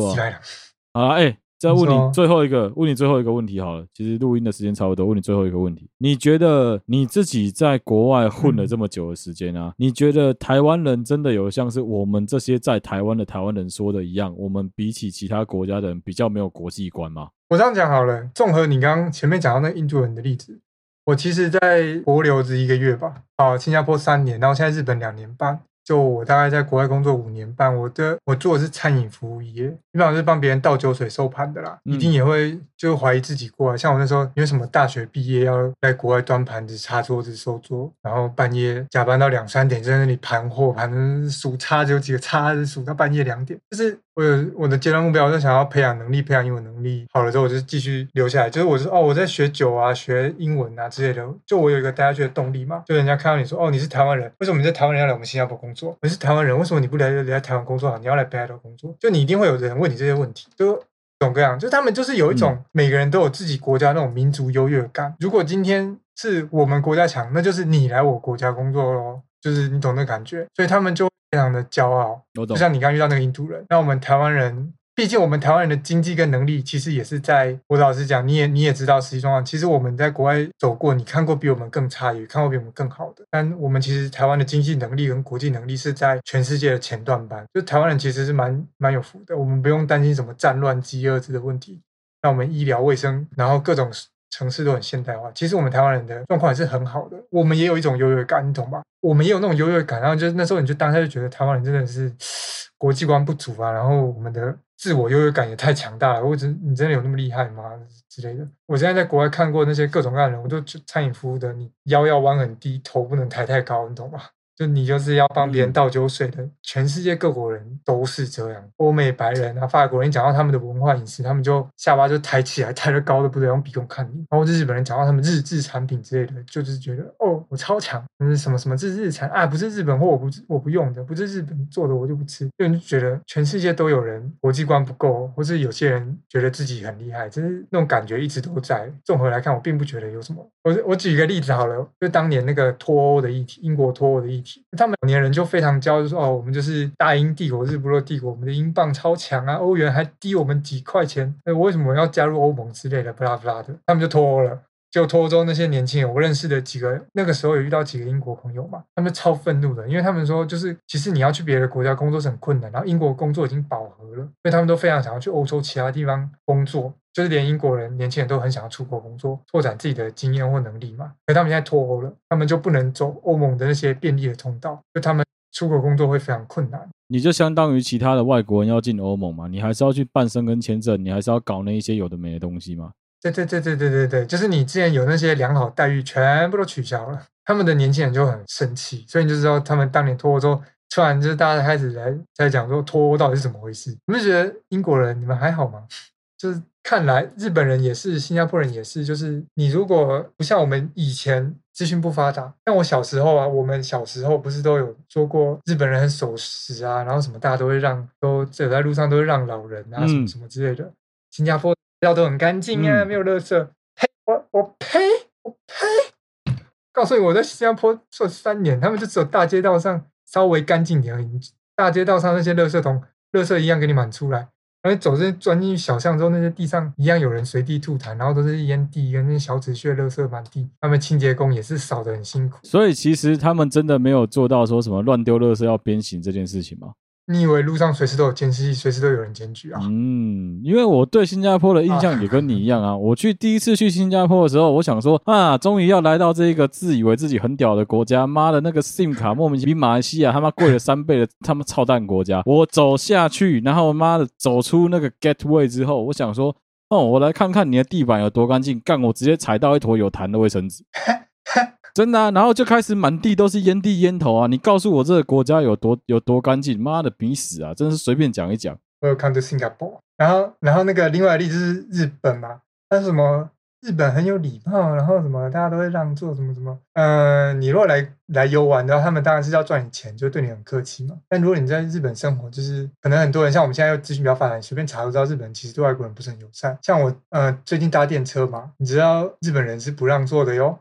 好了，哎。再问你最后一个，问你最后一个问题好了。其实录音的时间差不多，问你最后一个问题。你觉得你自己在国外混了这么久的时间啊，你觉得台湾人真的有像是我们这些在台湾的台湾人说的一样，我们比起其他国家的人比较没有国际观吗？我这样讲好了，综合你刚刚前面讲到那印度人的例子，我其实在国留子一个月吧，啊，新加坡三年，然后现在日本两年半。就我大概在国外工作五年半，我的我做的是餐饮服务业，基本上是帮别人倒酒水收盘的啦，一定也会就怀疑自己过来。像我那时候，因为什么大学毕业要在国外端盘子、擦桌子、收桌，然后半夜加班到两三点，就在那里盘货，盘成数叉子，有几个叉子数到半夜两点，就是。我有我的阶段目标，我就想要培养能力，培养英文能力好了之后，我就继续留下来。就是我是哦，我在学酒啊，学英文啊之类的。就我有一个待下去的动力嘛。就人家看到你说哦，你是台湾人，为什么你在台湾人要来我们新加坡工作？你是台湾人，为什么你不来来来台湾工作好？你要来北海道工作？就你一定会有人问你这些问题，就各种各样。就他们就是有一种每个人都有自己国家那种民族优越感。如果今天是我们国家强，那就是你来我国家工作喽。就是你懂那感觉，所以他们就非常的骄傲。就像你刚遇到那个印度人，那我们台湾人。毕竟我们台湾人的经济跟能力，其实也是在我老实讲，你也你也知道实际状况。其实我们在国外走过，你看过比我们更差，也看过比我们更好的。但我们其实台湾的经济能力跟国际能力是在全世界的前段班。就台湾人其实是蛮蛮有福的，我们不用担心什么战乱、饥饿之的问题。那我们医疗卫生，然后各种城市都很现代化。其实我们台湾人的状况也是很好的，我们也有一种优越感，你懂吧？我们也有那种优越感，然后就是那时候你就当下就觉得台湾人真的是 国际观不足啊，然后我们的自我优越感也太强大了。或者你真的有那么厉害吗？之类的。我现在在国外看过那些各种各样的人，我都餐饮服务的，你腰要弯很低，头不能抬太高，你懂吗？就你就是要帮别人倒酒水的，全世界各国人都是这样。欧美白人啊，法国人，你讲到他们的文化饮食，他们就下巴就抬起来，抬得高的不得，用鼻孔看你。然后日本人讲到他们日制产品之类的，就是觉得哦，我超强，那是什么什么日日产啊，不是日本货，我不我不用的，不是日本做的，我就不吃。就你就觉得全世界都有人国际观不够，或是有些人觉得自己很厉害，就是那种感觉一直都在。综合来看，我并不觉得有什么。我我举一个例子好了，就当年那个脱欧的议题，英国脱欧的议题。他们老年人就非常骄傲，就说：“哦，我们就是大英帝国、日不落帝国，我们的英镑超强啊，欧元还低我们几块钱，那为什么要加入欧盟之类的？不拉不拉的，他们就脱欧了。就脱欧之后，那些年轻人，我认识的几个，那个时候有遇到几个英国朋友嘛，他们超愤怒的，因为他们说，就是其实你要去别的国家工作是很困难，然后英国工作已经饱和了，所以他们都非常想要去欧洲其他地方工作。”就是连英国人年轻人都很想要出国工作，拓展自己的经验或能力嘛。可他们现在脱欧了，他们就不能走欧盟的那些便利的通道，就他们出国工作会非常困难。你就相当于其他的外国人要进欧盟嘛，你还是要去办申根签证，你还是要搞那一些有的没的东西嘛。对对对对对对对，就是你之前有那些良好待遇全部都取消了，他们的年轻人就很生气，所以你就知道他们当年脱欧之后，突然就是大家开始来在讲说脱欧到底是怎么回事。你们觉得英国人你们还好吗？就是。看来日本人也是，新加坡人也是。就是你如果不像我们以前资讯不发达，像我小时候啊，我们小时候不是都有说过日本人很守时啊，然后什么大家都会让，都走在路上都会让老人啊，什么什么之类的。嗯、新加坡道都很干净啊，嗯、没有垃圾。呸！我我呸！我呸！告诉你，我在新加坡做三年，他们就只有大街道上稍微干净点而已，大街道上那些垃圾桶，垃圾一样给你满出来。然后走这钻进去小巷之后，那些地上一样有人随地吐痰，然后都是烟蒂跟那些小纸屑、垃圾满地。他们清洁工也是扫得很辛苦。所以其实他们真的没有做到说什么乱丢垃圾要鞭刑这件事情吗？你以为路上随时都有监视器，随时都有人检举啊？嗯，因为我对新加坡的印象也跟你一样啊。啊我去第一次去新加坡的时候，我想说啊，终于要来到这一个自以为自己很屌的国家。妈的，那个 SIM 卡莫名其妙比马来西亚他妈贵了三倍的他妈操蛋国家。我走下去，然后妈的走出那个 gateway 之后，我想说，哦，我来看看你的地板有多干净。干，我直接踩到一坨有痰的卫生纸。真的啊，然后就开始满地都是烟蒂烟头啊！你告诉我这个国家有多有多干净？妈的，比死啊！真是随便讲一讲。我有看到新加坡，然后然后那个另外的例子是日本嘛？那什么日本很有礼貌，然后什么大家都会让座，什么什么。嗯、你如果来来游玩的话，他们当然是要赚你钱，就对你很客气嘛。但如果你在日本生活，就是可能很多人像我们现在又资讯比较发达，随便查都知道日本其实对外国人不是很友善。像我呃最近搭电车嘛，你知道日本人是不让座的哟。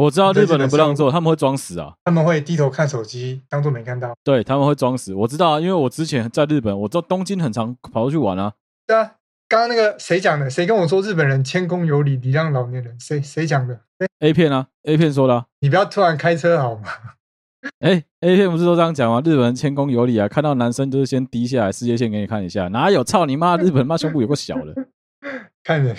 我知道日本人不让座，他们会装死啊，他们会低头看手机，当做没看到。对，他们会装死，我知道啊，因为我之前在日本，我知道东京很常跑出去玩啊。对啊，刚刚那个谁讲的？谁跟我说日本人谦恭有礼，礼让老年人？谁谁讲的？A 片啊，A 片说的啊。你不要突然开车好吗？哎，A 片不是都这样讲吗？日本人谦恭有礼啊，看到男生就是先低下来，世界线给你看一下。哪有？操你妈！日本人妈胸部有个小的。看人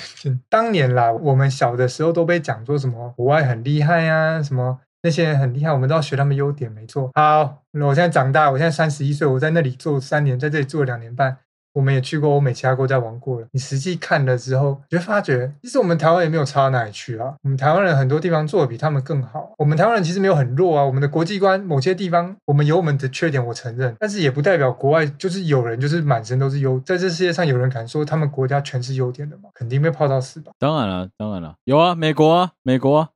当年啦，我们小的时候都被讲说什么国外很厉害啊，什么那些人很厉害，我们都要学他们优点，没错。好，我现在长大，我现在三十一岁，我在那里做三年，在这里做了两年半。我们也去过欧美其他国家玩过了，你实际看了之后，你就发觉，其实我们台湾也没有差到哪里去啊。我们台湾人很多地方做的比他们更好。我们台湾人其实没有很弱啊。我们的国际观某些地方，我们有我们的缺点，我承认。但是也不代表国外就是有人就是满身都是优，在这世界上有人敢说他们国家全是优点的吗？肯定被泡到死吧。当然了，当然了，有啊，美国啊，美国啊。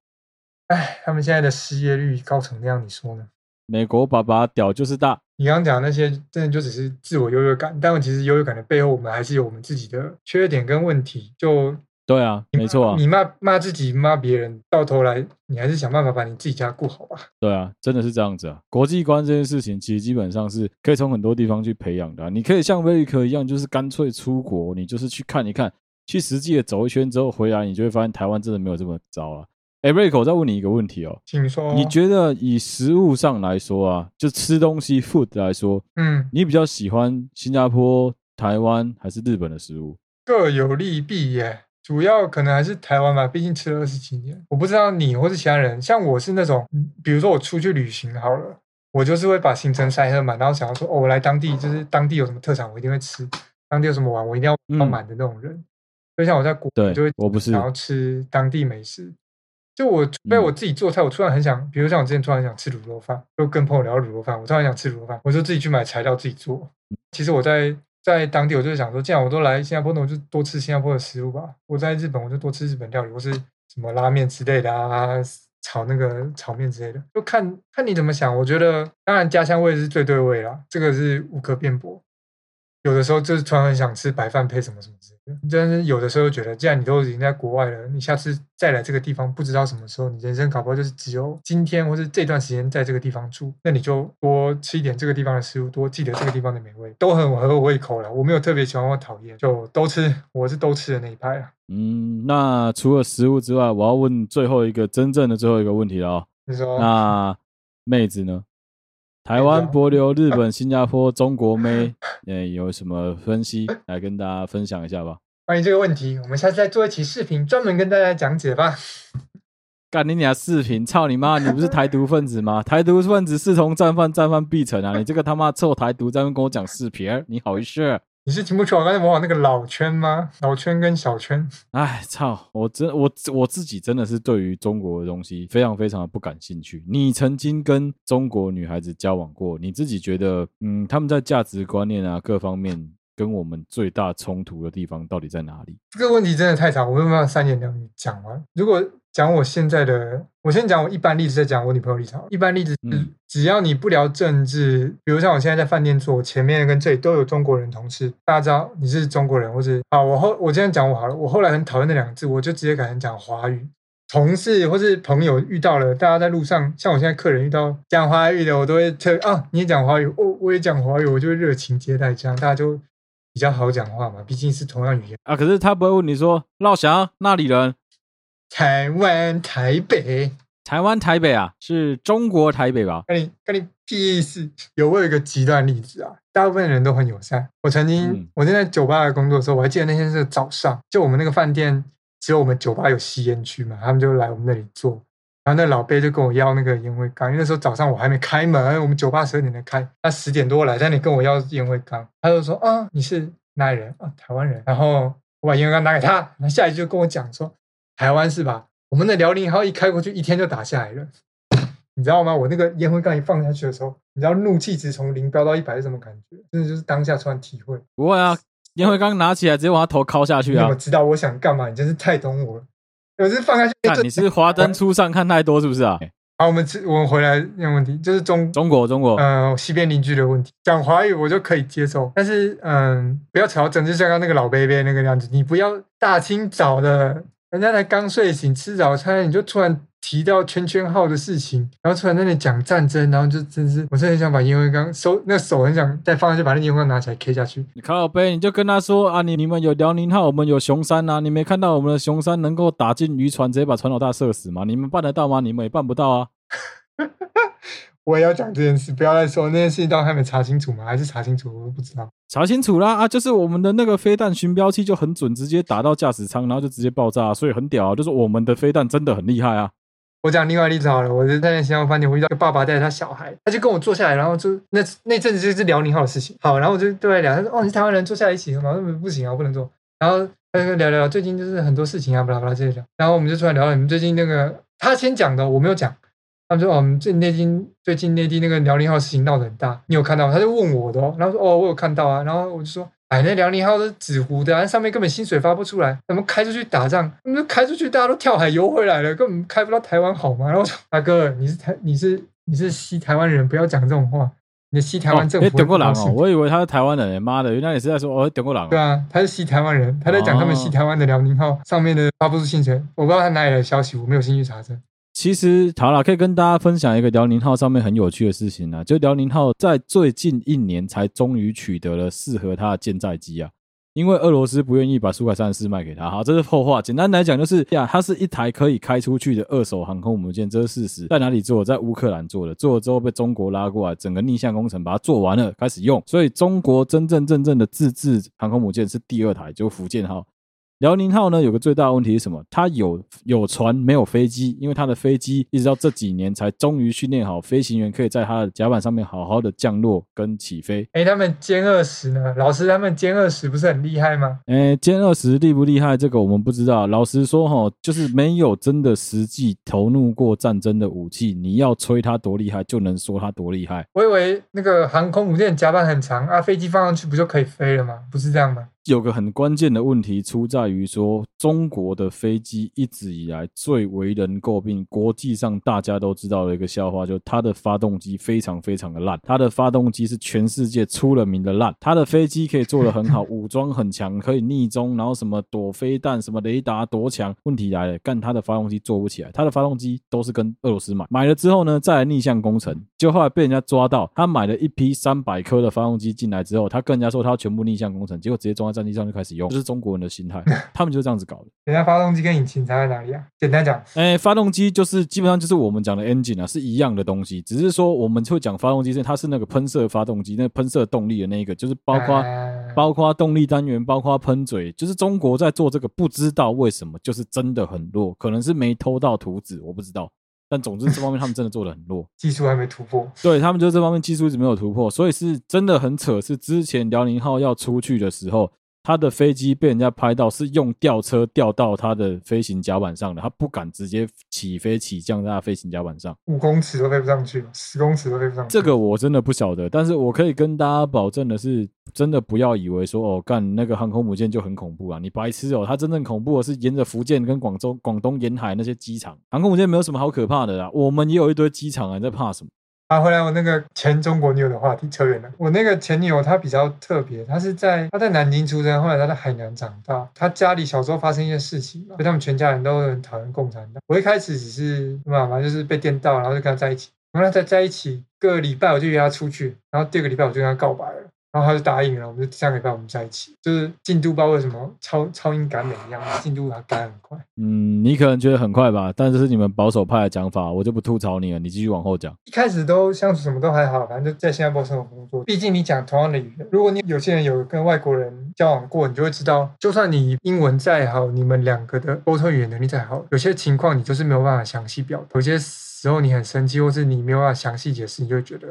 哎，他们现在的失业率高成那样，你说呢？美国爸爸屌就是大。你刚刚讲那些，真的就只是自我优越感，但其实优越感的背后，我们还是有我们自己的缺点跟问题。就对啊，没错啊，你骂骂自己，骂别人，到头来你还是想办法把你自己家顾好吧。对啊，真的是这样子啊。国际观这件事情，其实基本上是可以从很多地方去培养的啊。你可以像威利克一样，就是干脆出国，你就是去看一看，去实际的走一圈之后回来，你就会发现台湾真的没有这么糟啊。哎，瑞克，我再问你一个问题哦，请说。你觉得以食物上来说啊，就吃东西 food 来说，嗯，你比较喜欢新加坡、台湾还是日本的食物？各有利弊耶。主要可能还是台湾吧，毕竟吃了二十几年。我不知道你或是其他人，像我是那种，比如说我出去旅行好了，我就是会把行程塞很满，然后想要说，哦，我来当地就是当地有什么特产，我一定会吃；当地有什么玩，我一定要包满的那种人。嗯、就像我在国，对，就会我不是想要吃当地美食。就我除非我自己做菜，我突然很想，比如像我之前突然想吃卤肉饭，就跟朋友聊卤肉饭，我突然想吃卤肉饭，我就自己去买材料自己做。其实我在。在当地，我就是想说，既然我都来新加坡，那我就多吃新加坡的食物吧。我在日本，我就多吃日本料理，或是什么拉面之类的啊，炒那个炒面之类的，就看看你怎么想。我觉得，当然家乡味是最对味啦，这个是无可辩驳。有的时候就是突然很想吃白饭配什么什么之类的，但是有的时候觉得，既然你都已经在国外了，你下次再来这个地方，不知道什么时候，你人生搞不好就是只有今天或是这段时间在这个地方住，那你就多吃一点这个地方的食物，多记得这个地方的美味，都很合我胃口了。我没有特别喜欢或讨厌，就都吃，我是都吃的那一派啊。嗯，那除了食物之外，我要问最后一个真正的最后一个问题了哦。你说，那妹子呢？台湾、帛琉、日本、新加坡、中国妹，诶，有什么分析来跟大家分享一下吧？关于这个问题，我们下次再做一期视频，专门跟大家讲解吧。干你俩视频，操你妈！你不是台独分子吗？台独分子视同战犯，战犯必成啊！你这个他妈臭台独，在那跟我讲视频，你好意思？你是听不出我刚才模仿那个老圈吗？老圈跟小圈，哎操！我真我我自己真的是对于中国的东西非常非常的不感兴趣。你曾经跟中国女孩子交往过，你自己觉得，嗯，他们在价值观念啊各方面跟我们最大冲突的地方到底在哪里？这个问题真的太长，我没有办法三言两语讲完。如果讲我现在的，我先讲我一般例子，再讲我女朋友立场。一般例子，嗯，只要你不聊政治，比如像我现在在饭店做，前面跟这里都有中国人同事，大家知道你是中国人，或是啊，我后我今天讲我好了，我后来很讨厌那两个字，我就直接改成讲华语。同事或是朋友遇到了，大家在路上，像我现在客人遇到讲华语的，我都会特啊，你也讲华语，哦，我也讲华语，我就会热情接待，这样大家就比较好讲话嘛，毕竟是同样语言啊。可是他不会问你说，老乡哪里人？台湾台北，台湾台北啊，是中国台北吧？跟你跟你屁事！有我有一个极端例子啊，大部分人都很友善。我曾经、嗯、我在酒吧工作的时候，我还记得那天是早上，就我们那个饭店只有我们酒吧有吸烟区嘛，他们就来我们那里坐，然后那老贝就跟我要那个烟灰缸，因为那时候早上我还没开门，我们酒吧十二点才开，他十点多来，在那里跟我要烟灰缸，他就说啊，你是哪里人啊？台湾人。然后我把烟灰缸拿给他，他下一句就跟我讲说。台湾是吧？我们的辽宁号一开过去，一天就打下来了，你知道吗？我那个烟灰缸一放下去的时候，你知道怒气值从零飙到一百是什么感觉？真的就是当下突然体会。不会啊，烟灰缸拿起来直接往他头敲下去啊！我知道我想干嘛，你真是太懂我了。我是放下去，看你是华灯初上看太多是不是啊？好，我们我们回来那个问题，就是中中国中国，嗯、呃，西边邻居的问题，讲华语我就可以接受，但是嗯，不要吵整，就像刚刚那个老伯伯那个样子，你不要大清早的。人家才刚睡醒吃早餐，你就突然提到圈圈号的事情，然后突然在那里讲战争，然后就真是，我真的很想把烟灰缸收，那手很想再放下去，把那烟灰缸拿起来 K 下去。你靠背，你就跟他说啊，你你们有辽宁号，我们有熊三啊，你没看到我们的熊山能够打进渔船，直接把船老大射死吗？你们办得到吗？你们也办不到啊。我也要讲这件事，不要再说那件事情，到还没查清楚吗？还是查清楚？我都不知道。查清楚啦啊！就是我们的那个飞弹寻标器就很准，直接打到驾驶舱，然后就直接爆炸，所以很屌啊！就是我们的飞弹真的很厉害啊！我讲另外例子好了，我在在新加坡饭店，我遇到一个爸爸带着他小孩，他就跟我坐下来，然后就那那阵子就是辽宁号的事情。好，然后我就对他聊，他说：“哦，你是台湾人，坐下来一起喝吗？”我说：“不行啊，我不能坐。”然后他就聊聊，最近就是很多事情啊，巴拉巴拉这些聊。然后我们就出来聊聊你们最近那个，他先讲的，我没有讲。他们说：“哦，我们最近内地最近内地那个辽宁号事情闹得很大，你有看到吗？”他就问我的哦，然后说：“哦，我有看到啊。”然后我就说：“哎，那辽宁号是纸糊的，上面根本薪水发不出来，怎么开出去打仗？我们开出去，大家都跳海游回来了，根本开不到台湾好吗？”然后我说：“大哥，你是台你是你是西台湾人，不要讲这种话。你的西台湾政府……哎，点过狼哦，我以为他是台湾人，妈的，原来也是在说哦，点过狼。对啊，他是西台湾人，他在讲他们西台湾的辽宁号上面的发不出薪水，我不知道他哪里来的消息，我没有兴趣查证。”其实好了，可以跟大家分享一个辽宁号上面很有趣的事情啊，就辽宁号在最近一年才终于取得了适合它的舰载机啊，因为俄罗斯不愿意把苏 -34 三十四卖给他。好，这是后话。简单来讲，就是呀，它是一台可以开出去的二手航空母舰，这是事实。在哪里做？在乌克兰做的，做了之后被中国拉过来，整个逆向工程把它做完了，开始用。所以中国真真正正的自制航空母舰是第二台，就福建号。辽宁号呢有个最大的问题是什么？它有有船没有飞机，因为它的飞机一直到这几年才终于训练好，飞行员可以在它的甲板上面好好的降落跟起飞。哎，他们歼二十呢？老师，他们歼二十不是很厉害吗？哎，歼二十厉不厉害？这个我们不知道。老实说哈，就是没有真的实际投入过战争的武器，你要吹它多厉害，就能说它多厉害。我以为那个航空母舰甲板很长啊，飞机放上去不就可以飞了吗？不是这样吗？有个很关键的问题出在于说，中国的飞机一直以来最为人诟病，国际上大家都知道的一个笑话，就是它的发动机非常非常的烂，它的发动机是全世界出了名的烂，它的飞机可以做得很好，武装很强，可以逆中，然后什么躲飞弹，什么雷达多强，问题来了，干它的发动机做不起来，它的发动机都是跟俄罗斯买，买了之后呢，再来逆向工程，就后来被人家抓到，他买了一批三百颗的发动机进来之后，他跟人家说他要全部逆向工程，结果直接装战机上就开始用，这是中国人的心态，他们就是这样子搞的。人家发动机跟引擎差在哪里啊？简单讲，哎、欸，发动机就是基本上就是我们讲的 engine 啊，是一样的东西，只是说我们会讲发动机是它是那个喷射发动机，那喷射动力的那一个，就是包括、呃、包括动力单元，包括喷嘴，就是中国在做这个，不知道为什么就是真的很弱，可能是没偷到图纸，我不知道。但总之这方面他们真的做的很弱，技术还没突破。对，他们就是这方面技术一直没有突破，所以是真的很扯。是之前辽宁号要出去的时候。他的飞机被人家拍到是用吊车吊到他的飞行甲板上的，他不敢直接起飞起降在他飞行甲板上，五公尺都飞不上去，十公尺都飞不上去。这个我真的不晓得，但是我可以跟大家保证的是，真的不要以为说哦，干那个航空母舰就很恐怖啊，你白痴哦，它真正恐怖的是沿着福建跟广州、广东沿海那些机场，航空母舰没有什么好可怕的啦，我们也有一堆机场啊，你在怕什么？啊，回来我那个前中国女友的话题扯远了。我那个前女友她比较特别，她是在她在南京出生，后来她在海南长大。她家里小时候发生一些事情，所以他们全家人都很讨厌共产党。我一开始只是妈妈就是被电到，然后就跟她在一起。然后她在在一起个礼拜，我就约她出去，然后第二个礼拜我就跟她告白了。然后他就答应了，我们就下个礼拜我们在一起，就是进度不知道为什么超超音赶美一样，进度还赶很快。嗯，你可能觉得很快吧，但这是你们保守派的讲法，我就不吐槽你了，你继续往后讲。一开始都相处什么都还好，反正就在新加坡生活工作。毕竟你讲同样的语言，如果你有些人有跟外国人交往过，你就会知道，就算你英文再好，你们两个的沟通语言能力再好，有些情况你就是没有办法详细表达。有些时候你很生气，或是你没有办法详细解释，你就会觉得。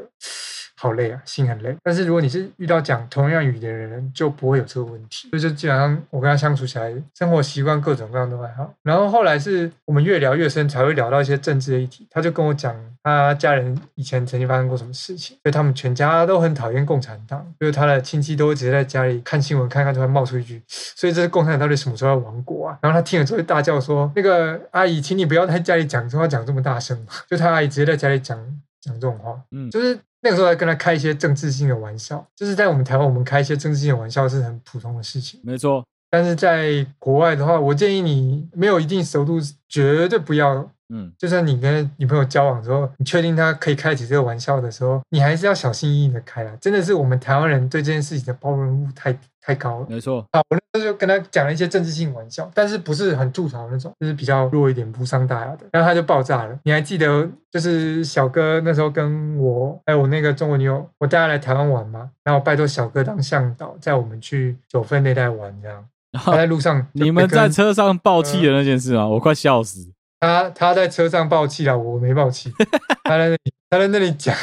好累啊，心很累。但是如果你是遇到讲同样语言的人，就不会有这个问题。所以就基本上我跟他相处起来，生活习惯各种各样都还好。然后后来是我们越聊越深，才会聊到一些政治的议题。他就跟我讲他家人以前曾经发生过什么事情，所以他们全家都很讨厌共产党。就是他的亲戚都会直接在家里看新闻，看看就会冒出一句：“ 所以这是共产党到底什么时候要亡国啊？”然后他听了之后就大叫说：“那个阿姨，请你不要在家里讲这话，讲这么大声。”就他阿姨直接在家里讲讲这种话，嗯，就是。那个时候还跟他开一些政治性的玩笑，就是在我们台湾，我们开一些政治性的玩笑是很普通的事情。没错，但是在国外的话，我建议你没有一定熟度，绝对不要。嗯，就算你跟女朋友交往之后，你确定她可以开起这个玩笑的时候，你还是要小心翼翼的开啊。真的是我们台湾人对这件事情的包容度太太高了。没错，好，我那时候就跟他讲了一些政治性玩笑，但是不是很吐槽那种，就是比较弱一点、不伤大雅的。然后他就爆炸了。你还记得，就是小哥那时候跟我还有我那个中国女友，我带她来台湾玩嘛？然后拜托小哥当向导，载我们去九份那带玩，这样。然 后在路上，你们在车上爆气的那件事啊，我快笑死。他他在车上爆气了，我没爆气。他在那里，他在那里讲，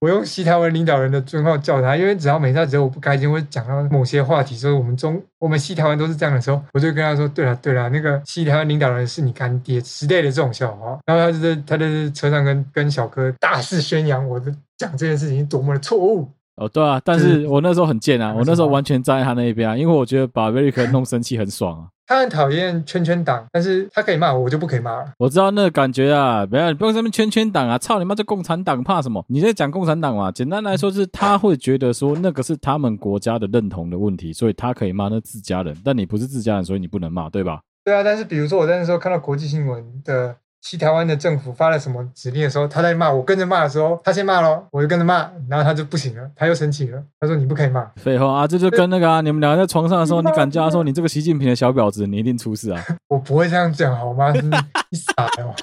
我用西台湾领导人的尊号叫他，因为只要每次只要我不开心，会讲到某些话题，说我们中我们西台湾都是这样的时候，我就跟他说，对了对了，那个西台湾领导人是你干爹之类的这种笑话。然后他就在他在车上跟跟小哥大肆宣扬我的讲这件事情多么的错误。哦，对啊，但是我那时候很贱啊，我那时候完全站在他那一边啊，因为我觉得把 Veric 弄生气很爽啊。他很讨厌圈圈党，但是他可以骂我，我就不可以骂了。我知道那个感觉啊，不要你不用这么圈圈党啊，操你妈这共产党怕什么？你在讲共产党嘛？简单来说是他会觉得说那个是他们国家的认同的问题，所以他可以骂那自家人，但你不是自家人，所以你不能骂，对吧？对啊，但是比如说我在那时候看到国际新闻的。西台湾的政府发了什么指令的时候，他在骂我，跟着骂的时候，他先骂了，我就跟着骂，然后他就不行了，他又生气了，他说你不可以骂。废话啊，这就跟那个啊，你们两个在床上的时候，你敢叫他说你这个习近平的小婊子，你一定出事啊！我不会这样讲好吗？你傻哦，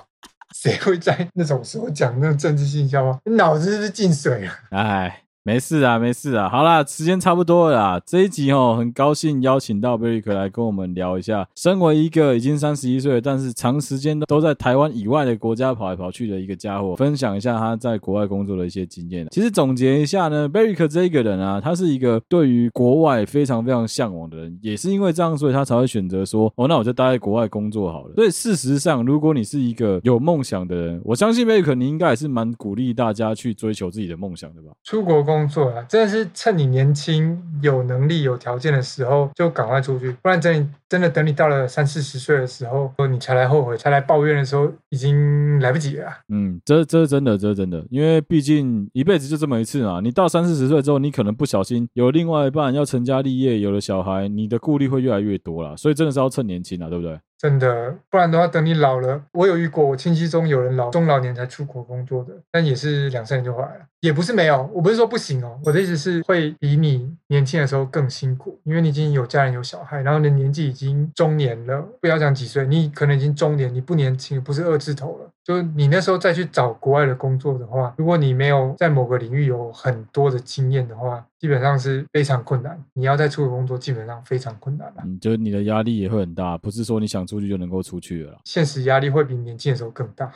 谁会在那种时候讲那种政治性笑话？你脑子是不是进水了？哎。没事啊，没事啊。好啦，时间差不多了啦。这一集哦，很高兴邀请到贝瑞克来跟我们聊一下，身为一个已经三十一岁，但是长时间都都在台湾以外的国家跑来跑去的一个家伙，分享一下他在国外工作的一些经验。其实总结一下呢，贝瑞克这一个人啊，他是一个对于国外非常非常向往的人，也是因为这样，所以他才会选择说，哦，那我就待在国外工作好了。所以事实上，如果你是一个有梦想的人，我相信贝瑞克你应该也是蛮鼓励大家去追求自己的梦想的吧？出国工。工作啊，真的是趁你年轻、有能力、有条件的时候就赶快出去，不然等你真的等你到了三四十岁的时候，你才来后悔、才来抱怨的时候，已经来不及了。嗯，这这是真的，这是真的，因为毕竟一辈子就这么一次嘛。你到三四十岁之后，你可能不小心有另外一半要成家立业，有了小孩，你的顾虑会越来越多了。所以真的是要趁年轻啊，对不对？真的，不然的话，等你老了，我有遇过，我亲戚中有人老中老年才出国工作的，但也是两三年就回来了，也不是没有，我不是说不行哦，我的意思是会比你年轻的时候更辛苦，因为你已经有家人有小孩，然后你的年纪已经中年了，不要讲几岁，你可能已经中年，你不年轻，不是二字头了。就你那时候再去找国外的工作的话，如果你没有在某个领域有很多的经验的话，基本上是非常困难。你要再出国工作，基本上非常困难了。嗯，就是你的压力也会很大，不是说你想出去就能够出去了。现实压力会比年轻的时候更大。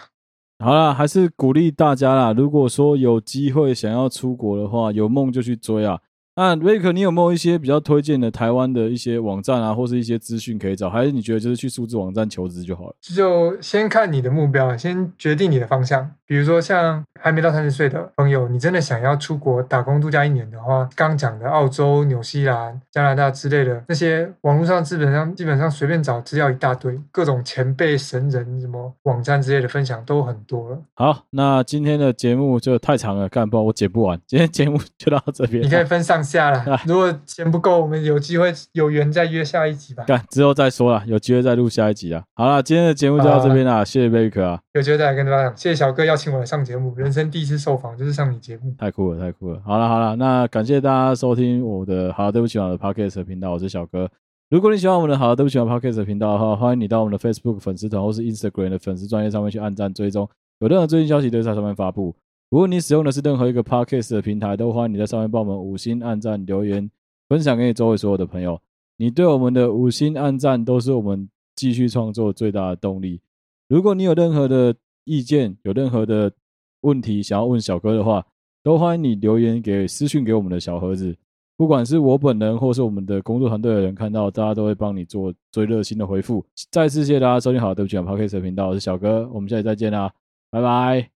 好了，还是鼓励大家啦。如果说有机会想要出国的话，有梦就去追啊。那瑞克，你有没有一些比较推荐的台湾的一些网站啊，或是一些资讯可以找？还是你觉得就是去数字网站求职就好了？就先看你的目标，先决定你的方向。比如说像还没到三十岁的朋友，你真的想要出国打工度假一年的话，刚讲的澳洲、纽西兰、加拿大之类的那些网络上基本上基本上随便找资料一大堆，各种前辈神人什么网站之类的分享都很多了。好，那今天的节目就太长了，干不好我剪不完。今天节目就到这边，你可以分上下了。如果钱不够，我们有机会有缘再约下一集吧。干之后再说了，有机会再录下一集啊。好了，今天的节目就到这边了，啊、谢谢贝克啊，有机会再来跟大家讲。谢谢小哥邀请我来上节目，人生第一次受访就是上你节目，太酷了，太酷了。好了好了，那感谢大家收听我的好对不起我的 Podcast 频道，我是小哥。如果你喜欢我们的好对不起我 Podcast 频道的话，欢迎你到我们的 Facebook 粉丝团或是 Instagram 的粉丝专业上面去按赞追踪，有任何最新消息都在上面发布。如果你使用的是任何一个 Podcast 的平台，都欢迎你在上面帮我们五星按赞留言。分享给你周围所有的朋友，你对我们的五星按赞都是我们继续创作最大的动力。如果你有任何的意见，有任何的问题想要问小哥的话，都欢迎你留言给私讯给我们的小盒子。不管是我本人或是我们的工作团队的人看到，大家都会帮你做最热心的回复。再次谢谢大家收听好对不起，Podcast 频道，我是小哥，我们下期再见啦，拜拜，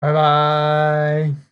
拜拜。